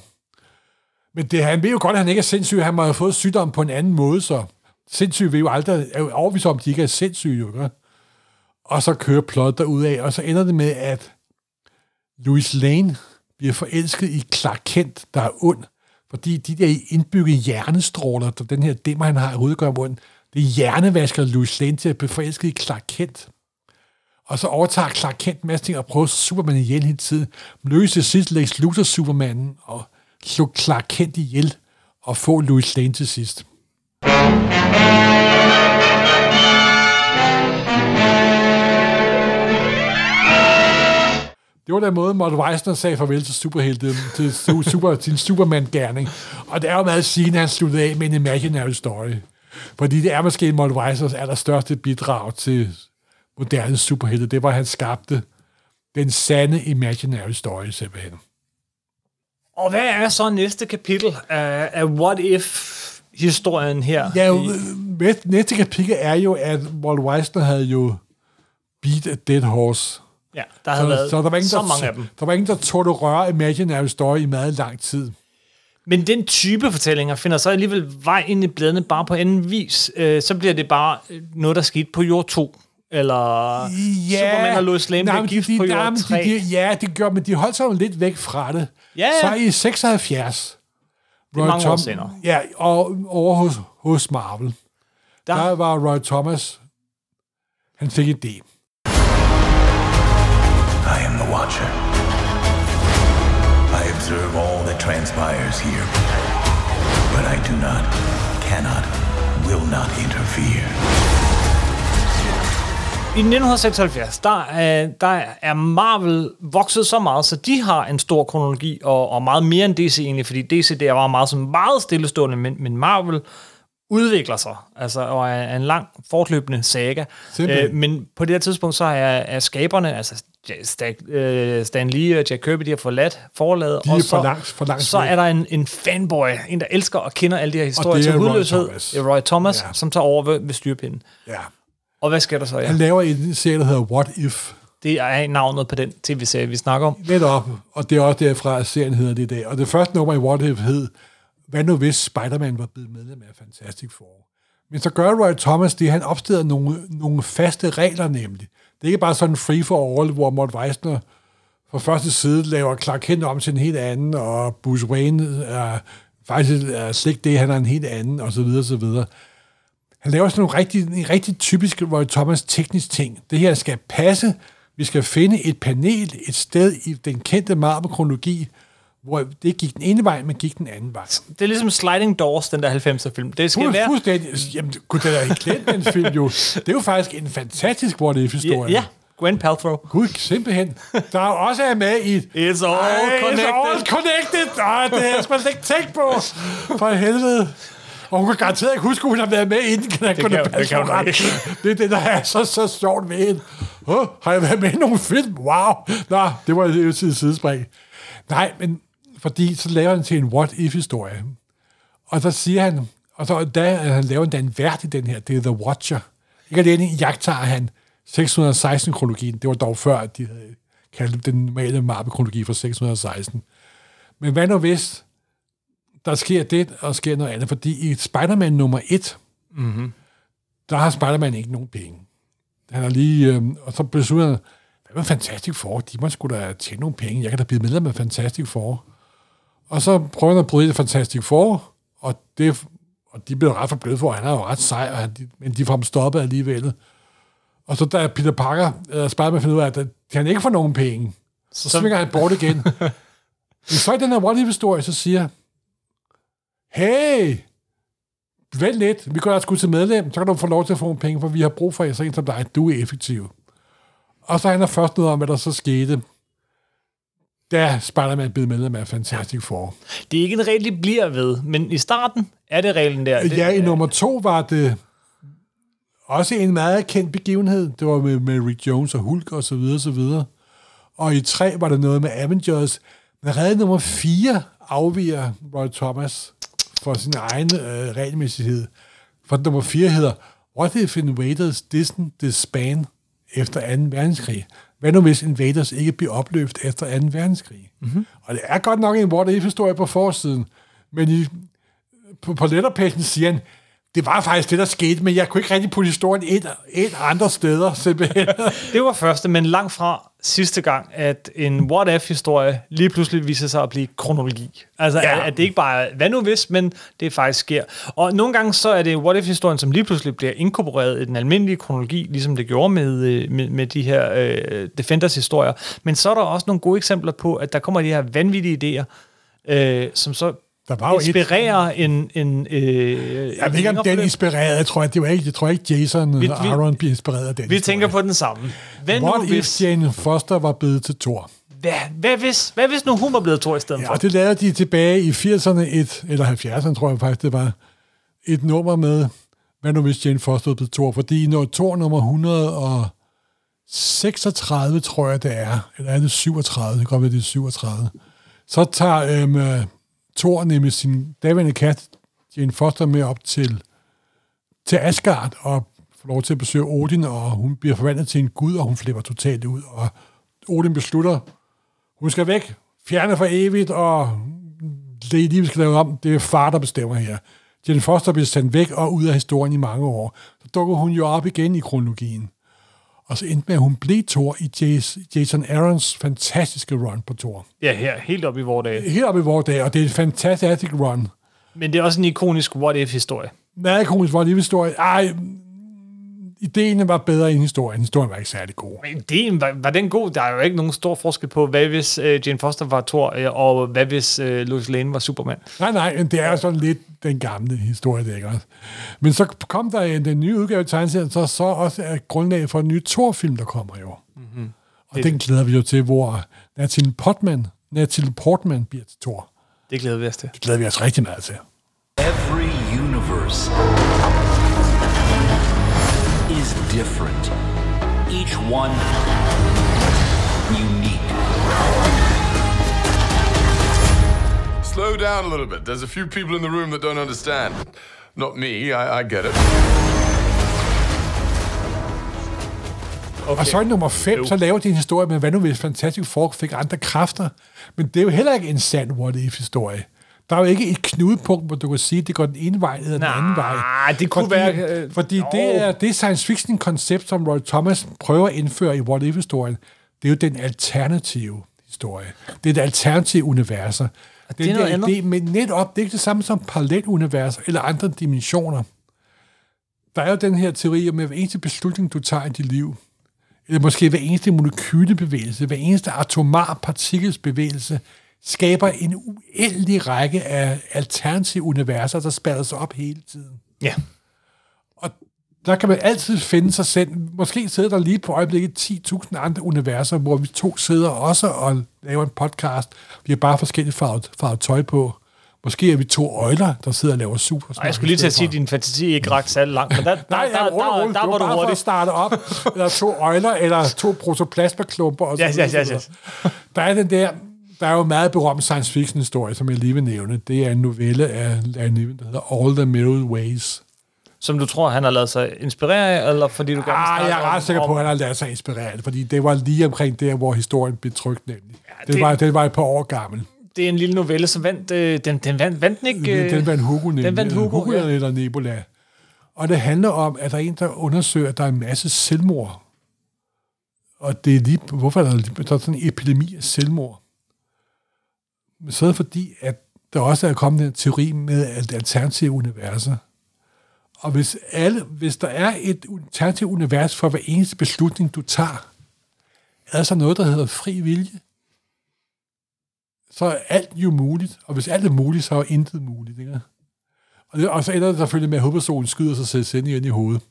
Men det, han ved jo godt, at han ikke er sindssyg. Han må have fået sygdom på en anden måde, så sindssyg vil jo aldrig er jo overbevist om, at de ikke er sindssyge. Jo, ikke? Og så kører plottet derudad, og så ender det med, at Louis Lane bliver forelsket i Clark Kent, der er ond, fordi de der indbyggede hjernestråler, der den her dæmmer, han har i hovedet, gør ham det hjernevasker Louis Lane til at blive forelsket i Clark Kent. Og så overtager Clark Kent en masse ting og prøver Superman ihjel hele tiden. Løse til sidst Lex Luthor Supermanen og slå Clark Kent ihjel og få Louis Lane til sidst. Det var den måde, Mort Weisner sagde farvel til superhelte, til, su- super, (laughs) til en Superman-gerning. Og det er jo meget sigende, at han sluttede af med en imaginary story. Fordi det er måske Mort Weisners allerstørste bidrag til moderne superhelte. Det var, at han skabte den sande imaginary story, simpelthen. Og hvad er så næste kapitel af, af What If-historien her? Ja, jo, næste kapitel er jo, at Walt Weisner havde jo beat a dead horse. Ja der har været så, der var ingen, så der, mange af dem. Der var ingen, der tog at røre Imaginary Story i meget lang tid. Men den type fortællinger finder så alligevel vej ind i bladene bare på anden vis. Øh, så bliver det bare øh, noget, der skete på jord 2. Eller Superman og Lois Lane nej, blev men gift de, på nej, jord men 3. De, de, ja, det gør, men de holdt sig lidt væk fra det. Ja, Så ja. i 76, Det er mange år senere. Ja, og over hos, hos Marvel, Der, der var Roy Thomas, han fik idé. I am the Watcher. I observe all that transpires here. But I do not, cannot, will not interfere. I 1976, der er, der er Marvel vokset så meget, så de har en stor kronologi, og, og meget mere end DC egentlig, fordi DC der var meget, sådan meget stillestående, men, men Marvel udvikler sig, altså, og er, en lang fortløbende saga. Simpelthen. Øh, men på det her tidspunkt, så er, er skaberne, altså Stan, øh, Stan Lee og Jack Kirby, de har forladt forladet, De og for så, langt- for langt så er der en, en fanboy, en der elsker og kender alle de her historier er til Roy hudløshed. Er Roy Thomas, Ja. som tager over ved, ved styrpinden. Ja. Og hvad sker der så? Ja? Han laver en serie, der hedder What If. Det er navnet på den tv-serie, vi snakker om. Netop, og det er også derfra, at serien hedder det i dag. Og det første nummer i What If hed, hvad nu hvis Spider-Man var blevet medlem af Fantastic Four? Men så gør Roy Thomas det, han opstiller nogle, nogle faste regler nemlig. Det er ikke bare sådan free for all, hvor Mort Weisner på første side laver Clark Kent om til en helt anden, og Bruce Wayne er faktisk er slet det, han er en helt anden, og så videre, så videre. Han laver sådan nogle rigtig, en rigtig typisk Roy Thomas teknisk ting. Det her skal passe. Vi skal finde et panel et sted i den kendte Marvel-kronologi, hvor det gik den ene vej, men gik den anden vej. Det er ligesom Sliding Doors, den der 90'er film. Det skal Fuld, være... fuldstændig. Jamen, gud, det er ikke den film jo. Det er jo faktisk en fantastisk what if Ja, ja, Gwen Paltrow. Gud, simpelthen. Der er også er med i... It's all Ej, connected. It's all connected. Ej, det har jeg sgu ikke tænkt på. For helvede. Og hun kan garanteret ikke huske, at hun har været med inden. Kan det, kan- det kan hun nok ikke. Det er det, der er så, så sjovt ved hende. Oh, har jeg været med i nogle film? Wow. Nå, det var jo til sidespring. Nej, men fordi så laver han til en what-if-historie. Og så siger han, og så da han laver endda en vært i den her, det er The Watcher. Ikke alene jagtager han 616-kronologien, det var dog før, de havde kaldt den normale Marvel-kronologi for 616. Men hvad nu hvis der sker det, og sker noget andet? Fordi i Spider-Man nummer 1, mm-hmm. der har Spider-Man ikke nogen penge. Han har lige, øh, og så beslutter han, hvad med Fantastic Four? De må sgu da tjene nogle penge. Jeg kan da blive medlem af Fantastic Four. Og så prøver han at bryde det Fantastic Four, og, det, og de bliver ret for bløde for, han er jo ret sej, og han, men de får ham stoppet alligevel. Og så da Peter Parker, eller Spider-Man finder ud af, at han ikke får nogen penge, så, så svinger han bort igen. (laughs) Men så i den her what historie så siger hey, vent lidt, vi går sgu til medlem, så kan du få lov til at få nogle penge, for vi har brug for en som dig, du er effektiv. Og så handler først noget om, hvad der så skete, da Spider-Man blev medlem af Fantastic Four. Det er ikke en regel, de bliver ved, men i starten er det reglen der. Det, Ja, i nummer to var det også en meget kendt begivenhed. Det var med, med Rick Jones og Hulk og så videre, så videre. Og i tre var det noget med Avengers. Men redde nummer fire afviger Roy Thomas for sin egen øh, regelmæssighed. For nummer fire hedder What if invaders didn't disband efter 2. verdenskrig? Hvad nu hvis invaders ikke bliver opløst efter 2. verdenskrig? Mm-hmm. Og det er godt nok en what if-historie på forsiden. Men i, på, på letterpagen siger han, det var faktisk det, der skete, men jeg kunne ikke rigtig putte historien ind, ind andre steder, simpelthen. (laughs) det var første, men langt fra sidste gang, at en what-if-historie lige pludselig viser sig at blive kronologi. Altså, Ja. ja. at det ikke bare er, hvad nu hvis, men det faktisk sker. Og nogle gange så er det what-if-historien, som lige pludselig bliver inkorporeret i den almindelige kronologi, ligesom det gjorde med, øh, med, med de her øh, Defenders-historier. Men så er der også nogle gode eksempler på, at der kommer de her vanvittige idéer, øh, som så Der var jo et- inspirerer en... en øh, Jeg ved ikke, om den inspirerede. Jeg tror, at det var ikke, jeg tror ikke Jason Vi- og Aaron bliver inspireret af den Vi historie. tænker på den samme. Hvad nu, What hvis, if Jane Foster var blevet til Thor? hvad, hvad, hvis, hvad hvis nu hun var blevet to i stedet Ja, for? og det lavede de tilbage i 80'erne, et, eller 70'erne, tror jeg faktisk, det var, et nummer med, hvad nu hvis Jane Foster blevet Thor? Fordi når Thor nummer 136, tror jeg, det er, eller er det 37, det kan godt være, det er 37, så tager øhm, øh, Thor nemlig sin daværende kat, Jane Foster, med op til, til Asgard, og får lov til at besøge Odin, og hun bliver forvandlet til en gud, og hun flipper totalt ud, og Odin beslutter, hun skal væk, fjerne for evigt, og det liv skal lave om, det er far, der bestemmer her. Jane Foster bliver sendt væk og ud af historien i mange år. Så dukker hun jo op igen i kronologien. Og så endte med, at hun blev Thor i Jas- Jason Aarons fantastiske run på Thor. Ja, her, helt op i vores dage. Helt op i vores dag, og det er en fantastisk run. Men det er også en ikonisk what-if-historie. Meget ikonisk, hvor det historie. Ej, ideen var bedre end historien. Historien var ikke særlig god. Men ideen, var, var den god? Der er jo ikke nogen stor forskel på, hvad hvis uh, Jane Foster var Thor, øh, og hvad hvis uh, Lois Lane var Superman. Nej, nej, det er jo sådan lidt den gamle historie, det ikke også? Men så kom der en, den nye udgave af tegneserien, så, så også er grundlaget for en ny Thor-film, der kommer jo. Mm-hmm. Og den glæder vi jo til, hvor Natalie Portman, Natalie Portman bliver til Thor. Det glæder vi os til. Det glæder vi os rigtig meget til. Every universe different. Each one unique. Slow down a little bit. There's a few people in the room that don't understand. Not me, I, I get it. Okay. Og så i nummer 5, så laver de en historie med, hvad nu hvis Fantastic Four fik andre kræfter. Men det er jo heller ikke en sand what-if-historie. Der er jo ikke et knudepunkt, hvor du kan sige, at det går den ene vej eller den Nej, anden vej. det kunne fordi, være, øh, Fordi jo. det er det science fiction-koncept, som Roy Thomas prøver at indføre i what-if-historien. Det er jo den alternative historie. Det er det alternative universer. det er noget andet. Det, men netop, det er ikke det samme som paralleluniverser eller andre dimensioner. Der er jo den her teori om, at hver eneste beslutning, du tager i dit liv, eller måske hver eneste molekylebevægelse, hver eneste atomar partikelsbevægelse, skaber en uendelig række af alternative universer, der spiller sig op hele tiden. Ja. Og der kan man altid finde sig selv. Måske sidder der lige på øjeblikket 10.000 andre universer, hvor vi to sidder også og laver en podcast. Vi har bare forskellige farvet, farvet tøj på. Måske er vi to øjler, der sidder og laver super Og jeg skulle lige til at sige, at din fantasi ikke rakte særlig langt, men der, (laughs) der, Nej, der, der, der, der, var du for at starte op. (laughs) Eller to øjler, eller to protoplasmaklumper. Og så Ja, ja, ja, ja. Der er den der, der er jo meget berømt science fiction historie, som jeg lige vil nævne. Det er en novelle af Larry Niven, der hedder All the Mirror Ways. Som du tror, han har lavet sig inspirere af, eller fordi du gerne Ah, jeg er ret sikker på, at han har ladet sig inspirere, fordi det var lige omkring der, hvor historien blev trykt nemlig. Ja, det, det- var, det var et par år gammel. Det er en lille novelle, som vandt... Øh, den, den vandt, vandt den ikke... Øh, Den vandt Hugo nemlig. Den vandt Hugo, Hugo ja. eller Nebula. Og det handler om, at der er en, der undersøger, at der er en masse selvmord. Og det er lige, hvorfor er der, der er sådan en epidemi af selvmord? Så er det fordi, at der også er kommet en teori med at alternative universer. Og hvis, alle, hvis der er et alternativt univers for hver eneste beslutning, du tager, er der så noget, der hedder fri vilje. Så er alt jo muligt. Og hvis alt er muligt, så er intet muligt. Ikke? Og, det, og så ender det selvfølgelig med, at hovedpersonen skyder sig selv ind i hovedet.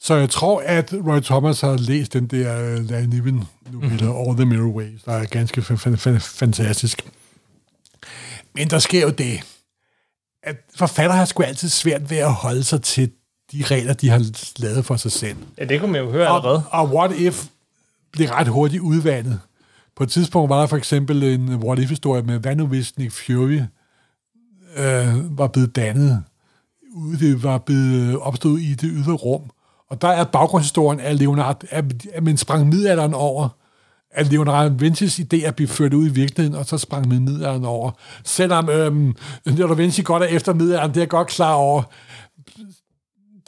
Så jeg tror, at Roy Thomas har læst den der uh, Larry Niven novelle, mm. All the Mirror Ways, der er ganske fa- fa- fantastisk. Men der sker jo det, at forfatter har sgu altid svært ved at holde sig til de regler, de har lavet for sig selv. Ja, det kunne man jo høre allerede. Og, og What If blev ret hurtigt udvandet. På et tidspunkt var der for eksempel en What If-historie med, hvad nu hvis Nick Fury øh, var blevet dannet, ude, det var blevet opstået i det ydre rum. Og der er baggrundshistorien af Leonard, at, man sprang middelalderen over, at Leonardo da Vinci's idéer blive ført ud i virkeligheden, og så sprang man middelalderen over. Selvom øhm, Leonardo da Vinci godt er efter middelalderen, det er jeg godt klar over,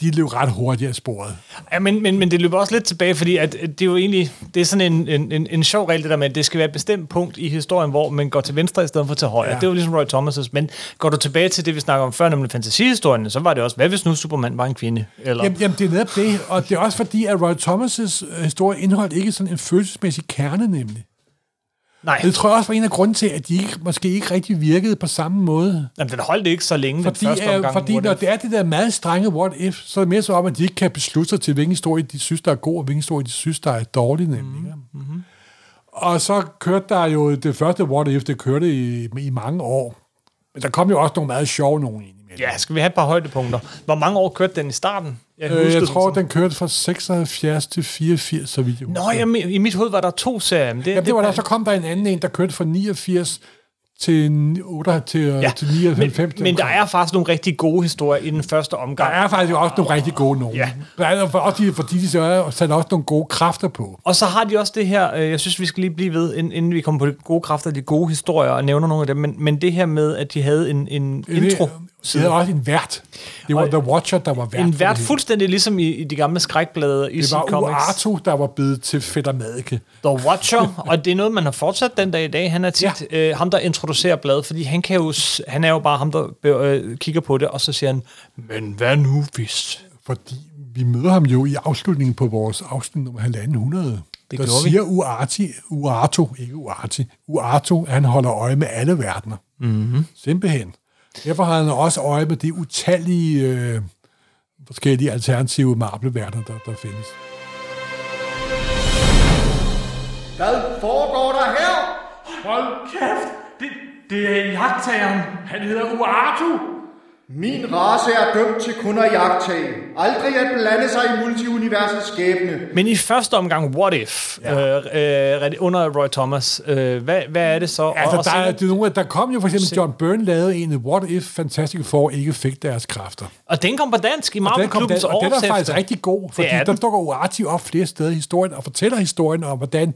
de løb ret hurtigt af sporet. Ja, men, men, men det løber også lidt tilbage, fordi at, det er jo egentlig det er sådan en, en, en, en sjov regel, det der med, at det skal være et bestemt punkt i historien, hvor man går til venstre i stedet for til højre. Ja. Det er jo ligesom Roy Thomas' men går du tilbage til det, vi snakker om før, nemlig fantasihistorien, så var det også, hvad hvis nu Superman var en kvinde? Eller, Jamen, jamen, det er netop det, og det er også fordi, at Roy Thomas' øh, historie indeholdt ikke sådan en følelsesmæssig kerne, nemlig. Nej, Det tror jeg også var en af grunden til, at de ikke, måske ikke rigtig virkede på samme måde. jamen, den holdt ikke så længe Fordi, den første øh, omgang. fordi når det er det der meget strenge what if, så er det mere så om, at de ikke kan beslutte sig til, hvilken historie de synes, der er god, og hvilken historie de synes, der er dårlig, nemlig. Mm-hmm. Og så kørte der jo det første what if, det kørte i, i mange år. Men der kom jo også nogle meget sjove nogen ind imellem. Ja, skal vi have et par højdepunkter? Hvor mange år kørte den i starten? Jeg, Øh, jeg tror, den kørte fra 76 til 84, så vidt jeg Nå, jamen, i mit hoved var der to serier. Men det, Jamen, det var der, så kom der en anden en, der kørte fra 89 til, 8, til, ja. ja. til 99. men, men der er faktisk nogle rigtig gode historier i den første der omgang. er faktisk også nogle rigtig gode nogen. Ja. Der er, for- også, de- fordi de så er sat også nogle gode kræfter på. Og så har de også det her, øh, jeg synes, vi skal lige blive ved, inden, inden vi kommer på de gode kræfter, de gode historier, og nævner nogle af dem, men, men det her med, at de havde en, en intro. Det havde også en vært. Det var Og- The Watcher, der var vært. En vært fuldstændig ligesom i, i de gamle skrækblade i Det var. Uarto, der var blevet til Fætter Madike. The Watcher, og det er noget, man har fortsat den dag i dag. Han er tit ja. øh, ham, der introducerer bladet, fordi han, kan jo, han er jo bare ham, der øh, kigger på det, og så siger han, men hvad nu hvis? Fordi vi møder ham jo i afslutningen på vores afsnit nummer 1.500. Det der gjorde vi. siger Uarti, Uarto, ikke Uarti, Uarto, han holder øje med alle verdener. Mm-hmm. Simpelthen. Derfor har han også øje med de utallige øh, forskellige alternative marble-verdener, der, der findes. Hvad foregår der her? Hold kæft! Det, det er jagttageren. Han hedder Uatu. Min race er dømt til kun at jagtage. Aldrig at blande sig i multiuniversets skæbne. Men i første omgang, What If, ja. øh, øh, under Roy Thomas, øh, hvad, hvad er det så? Altså, og, der, er, det er nogle, der kom jo for eksempel, John Byrne lavede en, What If Fantastic Four ikke fik deres kræfter. og den kom på dansk i Marvel-klubbens og den er faktisk rigtig god, fordi er der den. dukker Uarti op flere steder i historien og fortæller historien om, hvordan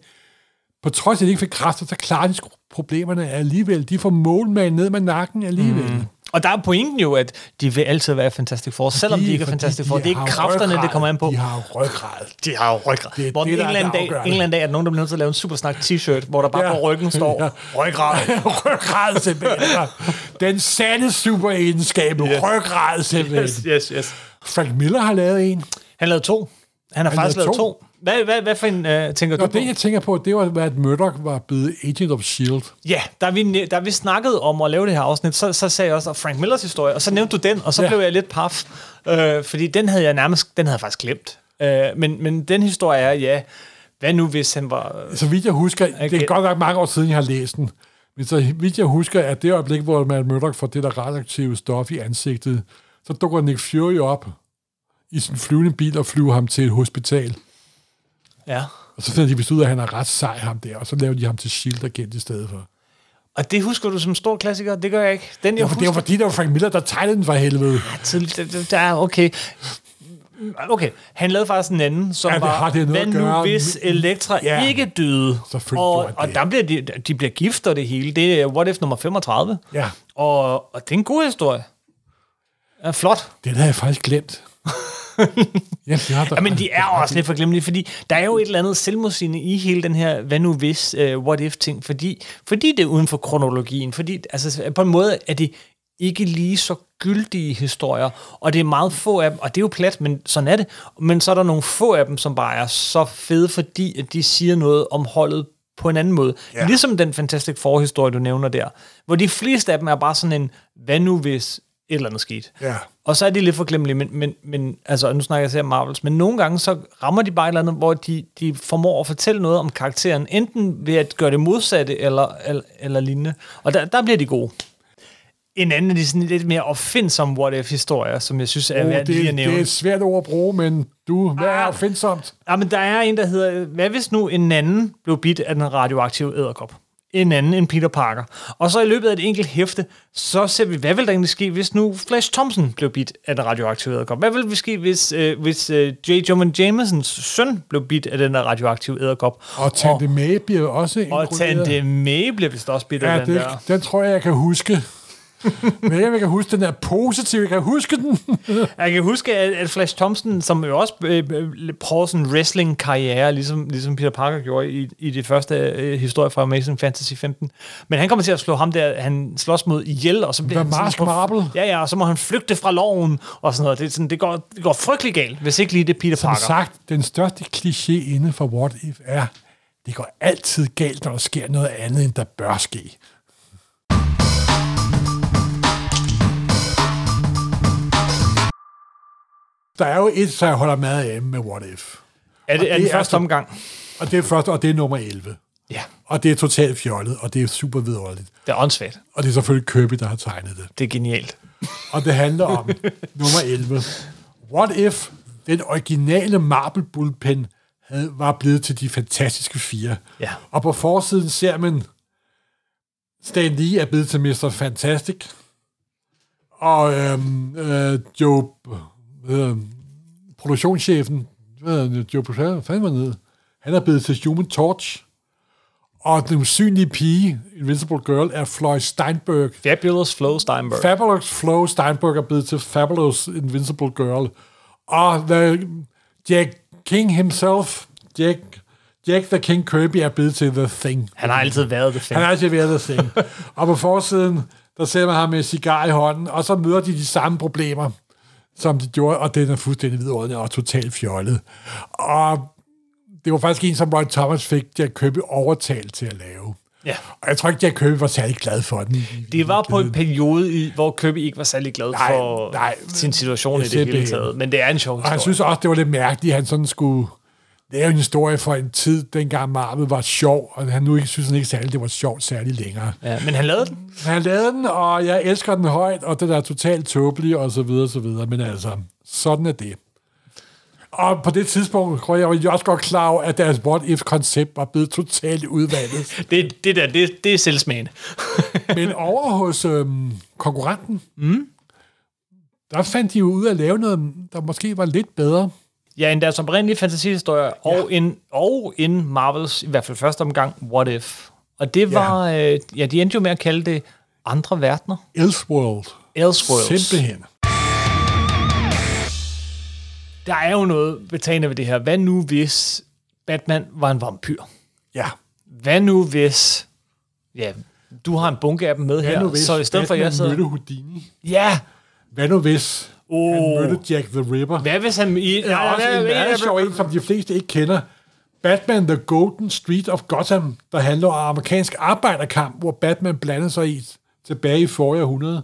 på trods af, at de ikke fik kræfter, så klarer de problemerne alligevel. De får målmand ned med nakken alligevel. Mm. Og der er pointen jo, at de vil altid være Fantastic Four, selvom de ikke er Fantastic Four. de Det er ikke kræfterne, det ryggrad. kommer an på. De har ryggrad. De har ryggrad. Det er Hvor det, en der er eller anden det dag, en eller anden dag, at nogen, der bliver nødt til at lave en Supersnak t-shirt, hvor der bare Ja. på ryggen står (laughs) Ja. ryggrad. (laughs) ryggrad simpelthen. Den sande superegenskab, yes. ryggrad simpelthen. Yes, yes, yes. Frank Miller har lavet en. Han lavede to. Han har Han faktisk lavet to. to. Hvad, hvad, hvad for en uh, tænker Og du på? det, jeg tænker på, det var, at Murdoch var blevet Agent of S.H.I.E.L.D. Ja, da vi, da vi snakkede om at lave det her afsnit, så, så sagde jeg også Frank Millers historie, og så nævnte du den, og så Ja. blev jeg lidt paf, øh, fordi den havde jeg nærmest, den havde jeg faktisk glemt. Øh, men, men den historie er, ja, hvad nu hvis han var... Så vidt jeg husker, det er Okay. godt nok mange år siden, jeg har læst den, men så vidt jeg husker, at det øjeblik, hvor Matt Murdoch får det der radioaktive stof i ansigtet, så dukker Nick Fury op i sin flyvende bil og flyver ham til et hospital. Ja. Og så finder de vist ud af, at han er ret sej, ham der, og så laver de ham til S.H.I.E.L.D. i stedet for. Og det husker du som stor klassiker? Det gør jeg ikke. Den, Det jeg var, det var fordi, der var Frank Miller, der tegnede den for helvede. er okay. Okay, han lavede faktisk en anden, som Ja, var, hvad nu hvis Elektra Ja. ja. ikke døde? Og, og der bliver de, de bliver gift og det hele. Det er What If nummer 35. Ja, Og, og det er en god historie. Ja, flot. det havde jeg faktisk glemt. (laughs) ja, det har der Ja, men de er også de. lidt forglemmelige, fordi der er jo et eller andet selvmodsigende i hele den her hvad nu hvis, uh, what if ting, fordi, fordi det er uden for kronologien, fordi altså, på en måde er det ikke lige så gyldige historier, og det er meget få af dem, og det er jo plat, men sådan er det, men så er der nogle få af dem, som bare er så fede, fordi at de siger noget om holdet på en anden måde. Ja. Ligesom den Fantastic Four-historie, du nævner der, hvor de fleste af dem er bare sådan en, hvad nu hvis et eller andet skete. Ja. Og så er de lidt forglemmelige, men, men, men altså, nu snakker jeg selv om Marvels, men nogle gange så rammer de bare et eller andet, hvor de, de formår at fortælle noget om karakteren, enten ved at gøre det modsatte, eller, eller, eller lignende. Og der, der bliver de gode. En anden af de sådan lidt mere opfindsomme what-if-historier, som jeg synes er Oh, værd lige at nævne. det er et svært ord at bruge, men du, hvad er Ah. opfindsomt? Ja, men der er en, der hedder, hvad hvis nu en anden blev bidt af den radioaktive æderkop? En anden end Peter Parker. Og så i løbet af et enkelt hæfte, så ser vi, hvad vil der egentlig ske, hvis nu Flash Thompson blev bidt af den radioaktive æderkop? Hvad vil der ske, hvis, øh, hvis øh, J. Jonah Jamesons søn blev bidt af den der radioaktive æderkop? Og Tante May bliver også Og. Tante May bliver vist også bidt af Ja, den det, der. den tror jeg, jeg kan huske. (laughs) Men jeg kan huske, den er positiv. Jeg kan huske den. (laughs) Jeg kan huske, at, at Flash Thompson, som jo også øh, øh, prøver sådan en wrestling-karriere, ligesom, ligesom Peter Parker gjorde i, i det første øh, historie fra Amazing Fantasy 15. Men han kommer til at slå ham der, han slås mod ihjel, og så bliver The han sådan Marble. Ja, ja, og så må han flygte fra loven, og sådan noget. Det, sådan, det, går, det går frygtelig galt, hvis ikke lige det er Peter Som Parker. sagt, den største kliché inden for What If er, det går altid galt, når der sker noget andet, end der bør ske. Der er jo et, så jeg holder meget af med What If. er det, er den det er første så- omgang? Og det er første, og det er nummer 11. Ja, Og det er totalt fjollet, og det er super vidunderligt. det er åndssvagt. Og det er selvfølgelig Kirby, der har tegnet det. Det er genialt. Og det handler om nummer 11. What if den originale Marble Bullpen havde, var blevet til de fantastiske fire? Ja. Og på forsiden ser man, Stan Lee er blevet til Mr. Fantastic. Og øhm, øh, Joe, han? produktionschefen, han? Joe Buchanan, hvad fanden var han er blevet til Human Torch. Og den usynlige pige, Invincible Girl, er Floyd Steinberg. Fabulous Flo Steinberg. Fabulous Flo Steinberg er blevet til Fabulous Invincible Girl. Og the, Jack King himself, Jack, Jack the King Kirby, er blevet til The Thing. han har altid været det Han har altid været The Thing. (laughs) og på forsiden, der ser man ham med cigar i hånden, og så møder de de samme problemer, som de gjorde, og den er fuldstændig vidunderlig og totalt fjollet. Og det var faktisk en, som Roy Thomas fik Jack Kirby overtalt til at lave. Ja. Og jeg tror ikke, Jack Kirby var særlig glad for den. Det var på en periode, hvor Kirby ikke var særlig glad Nej, for nej. sin situation i det hele taget. Men det er en sjov Og han synes også, det var lidt mærkeligt, at han sådan skulle lave en historie for en tid, dengang Marvel var sjov, og han nu ikke synes han ikke særlig, det var sjovt særlig længere. Ja, men han lavede den. Han lavede den, og jeg elsker den højt, og den er totalt tåbelig, og så videre, så videre. Men altså, sådan er det. Og på det tidspunkt, tror jeg, var jeg også godt klar over, at deres what-if-koncept var blevet totalt udvalgt. (laughs) Det, det der, det, det er selvsmagende. (laughs) Men over hos øhm, konkurrenten, mm. der fandt de jo ud af at lave noget, der måske var lidt bedre. Ja, en deres oprindelige fantasihistorie, og, en, og en Marvels, i hvert fald første omgang, What If. Og det var, ja, øh, ja de endte jo med at kalde det andre verdener. Elseworld. Elseworlds. Simpelthen. Der er jo noget betagende ved det her. Hvad nu hvis Batman var en vampyr? Ja. Hvad nu hvis... Ja, du har en bunke af dem med Hvad her, nu hvis så i stedet for, at jeg Batman mødte sidder... Houdini? Ja! Hvad nu hvis Oh. han mødte Jack the Ripper? Hvad hvis han... I, Der er også en meget sjov en, som de fleste ikke kender. Batman The Golden Street of Gotham, der handler om amerikansk arbejderkamp, hvor Batman blander sig i tilbage i forrige århundrede.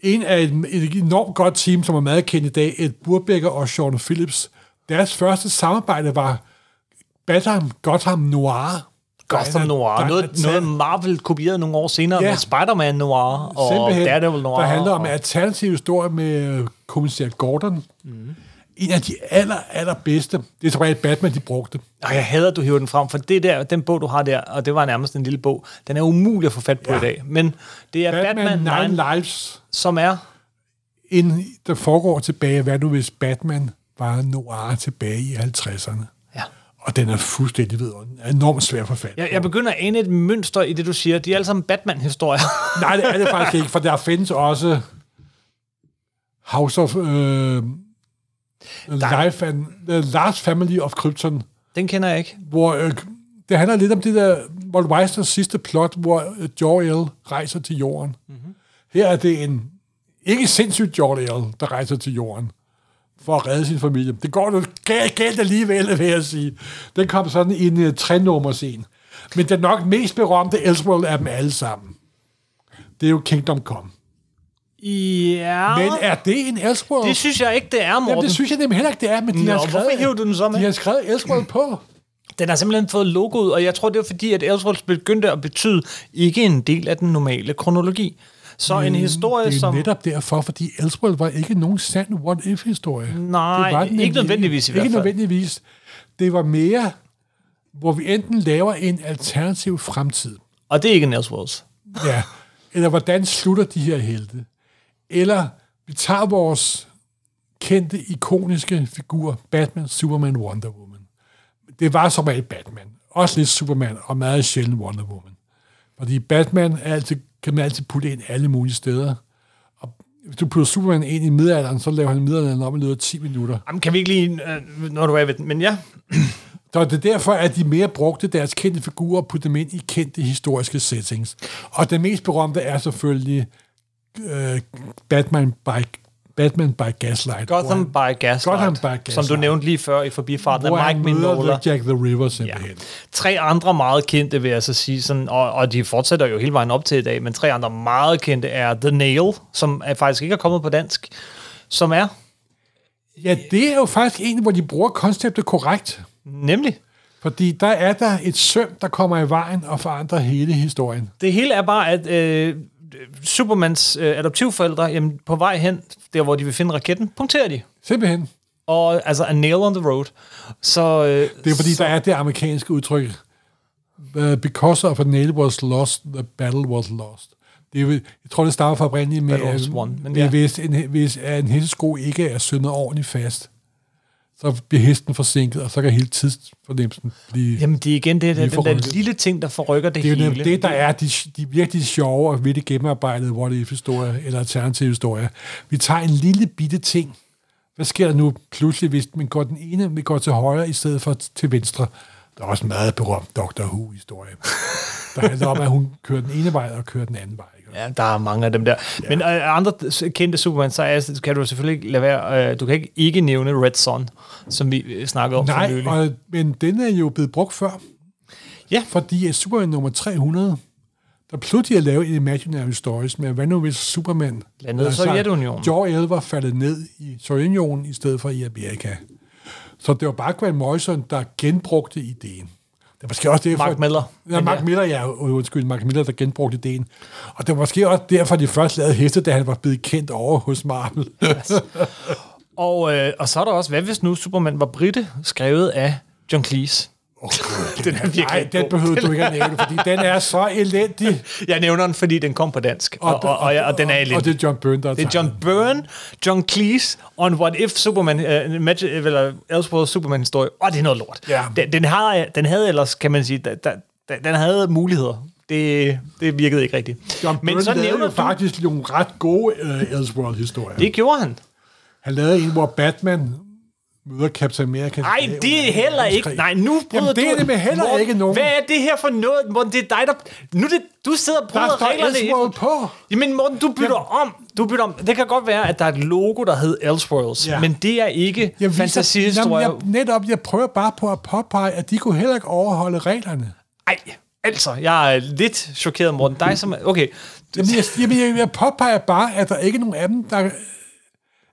En af et, et enormt godt team, som er meget kendt i dag, Ed Burbecker og Sean Phillips. Deres første samarbejde var Batman Gotham Noir. Gotham Noir. der er Noget, noget Marvel kopierede nogle år senere Ja. med Spider-Man Noir og Simpelthen, Daredevil Noir. der handler om og- en alternativ historie med øh, kommissær Gordon. Mm. En af de aller, allerbedste. Det er tror jeg, Batman, de brugte. Ej, jeg hader, at du hiver den frem, for det der, den bog, du har der, og det var nærmest en lille bog, den er umulig at få fat på Ja. i dag. Men det er Batman, Batman, Nine 9, Lives, som er... en, der foregår tilbage, hvad nu hvis Batman var noir tilbage i 50'erne. Og den er fuldstændig vidunderlig. Enormt svær for fat. Jeg, jeg begynder at ane et mønster i det, du siger. De er alle sammen Batman-historier. (laughs) Nej, det er det faktisk ikke, for der findes også House of... Øh, Life and The Last Family of Krypton, Den kender jeg ikke. hvor øh, det handler lidt om det der Walt Weisters sidste plot, hvor øh, Jor-El rejser til jorden. Mm-hmm. Her er det en ikke sindssygt Jor-El, der rejser til jorden for at redde sin familie. Det går jo galt, alligevel, vil jeg sige. Den kom sådan i en uh, trenummers en. Men den nok mest berømte Elseworld af dem alle sammen, det er jo Kingdom Come. Ja, Men er det en Elseworld? det synes jeg ikke, det er, Morten. Jamen, det synes jeg nemlig heller ikke, det er, men de Nå, har skrevet, du den så med? De har skrevet Elseworld på. Den har simpelthen fået logoet, og jeg tror, det er fordi, at Elseworlds begyndte at betyde ikke en del af den normale kronologi. Så en historie, det er som... netop derfor, fordi Elseworld var ikke nogen sand what-if-historie. Nej, det var den ikke nødvendigvis i hvert Ikke fald. nødvendigvis. Det var mere, hvor vi enten laver en alternativ fremtid, Og det er ikke en Elseworlds. ja, eller hvordan slutter de her helte, eller vi tager vores kendte, ikoniske figur, Batman, Superman, Wonder Woman. Det var som regel Batman. Også lidt Superman, og meget sjældent Wonder Woman. Fordi Batman er altid, kan man altid putte ind alle mulige steder. Og hvis du putter Superman ind i middelalderen, så laver han middelalderen om i løbet af 10 minutter. Jamen, kan vi ikke lige... Øh, når du er ved den, men ja. Så det er derfor, at de mere brugte deres kendte figurer og putte dem ind i kendte historiske settings. Og den mest berømte er selvfølgelig øh, Batman by Batman by Gaslight. Gotham han- by Gaslight, Gotham by som Gaslight. du nævnte lige før i forbifarten hvor af Mike Mignola. Jack the River Ja. simpelthen. Tre andre meget kendte, vil jeg så sige, sådan, og, og de fortsætter jo hele vejen op til i dag, men tre andre meget kendte er The Nail, som er faktisk ikke er kommet på dansk, som er Ja, det er jo faktisk en, hvor de bruger konceptet korrekt. nemlig, Fordi der er der et søm, der kommer i vejen og forandrer hele historien. det hele er bare, at øh, Supermans øh, adoptivforældre, jamen, på vej hen, der hvor de vil finde raketten, punkterer de. Simpelthen. Og altså, a nail on the road. Så, øh, Det er fordi, der er det amerikanske udtryk, uh, because of a nail was lost, the battle was lost. Det er, jeg tror, det starter fra oprindeligt med, at- won, men det er, ja. hvis, en, hvis en hestesko ikke er søndet ordentligt fast, så bliver hesten forsinket, og så kan hele tidsfornemmelsen blive... Jamen, det er igen det, der, den der lille ting, der forrykker det, det er jo hele. nemlig det, der er de, de virkelig sjove og virkelig gennemarbejdede what if historier eller alternative historier. Vi tager en lille bitte ting. Hvad sker der nu pludselig, hvis man går den ene, vi går til højre i stedet for til venstre? Der er også en meget berømt Doctor Who-historie. Der handler om, at hun kører den ene vej og kører den anden vej. Ja, der er mange af dem der. Ja. Men øh, andre kendte Superman, så kan du selvfølgelig ikke lade være, øh, du kan ikke, ikke nævne Red Son, som vi øh, snakkede om for Nej, nylig. og, men den er jo blevet brugt før. Ja. Fordi Superman nummer 300, der pludselig at lave en Imaginary Stories med, hvad nu hvis Superman... Landede i Sovjetunionen. Jor-El var faldet ned i Sovjetunionen i stedet for i Amerika. Så det var bare Grant Morrison, der genbrugte ideen. Det var måske også derfor... Mark Miller. Ja, Mark ja. Miller, ja, undskyld, Mark Miller, der genbrugte ideen. Og det var måske også derfor, de først lavede heste, da han var blevet kendt over hos Marvel. Og, øh, og så er der også, hvad hvis nu Superman var britte, skrevet af John Cleese? (laughs) den er virkelig Nej, den god. behøver du ikke at nævne, fordi den er så elendig. (laughs) Jeg nævner den, fordi den kom på dansk, og, og, og, og, og den er Og elendig. det er John Byrne, der Det er John Byrne, John Cleese og en What If Superman, uh, Magic, eller Elseworlds Superman-historie. Og det er noget lort. Ja. Den, den, har, den havde ellers, kan man sige, der, der, der, den havde muligheder. Det, det virkede ikke rigtigt. John Byrne Men så nævner jo du, faktisk nogle ret gode uh, Elseworld-historier. det gjorde han. Han lavede en, hvor Batman møder Captain America. Nej, det er heller ikke. Nej, nu bryder Jamen, det er det med heller Morten, ikke nogen. Hvad er det her for noget, Morten? Det er dig, der... Nu det, du sidder og Der bryder står reglerne. Elseworld på. Jamen Morten, du bytter om. Du bytter om. Det kan godt være, at der er et logo, der hedder Elseworlds, Ja. men det er ikke Jeg. Jamen, jeg, netop, jeg prøver bare på at påpege, at de kunne heller ikke overholde reglerne. Ej, altså, jeg er lidt chokeret, Morten. Dig som... Okay, Jamen, jeg, jamen, jeg, jeg påpeger bare, at der ikke er nogen af dem, der...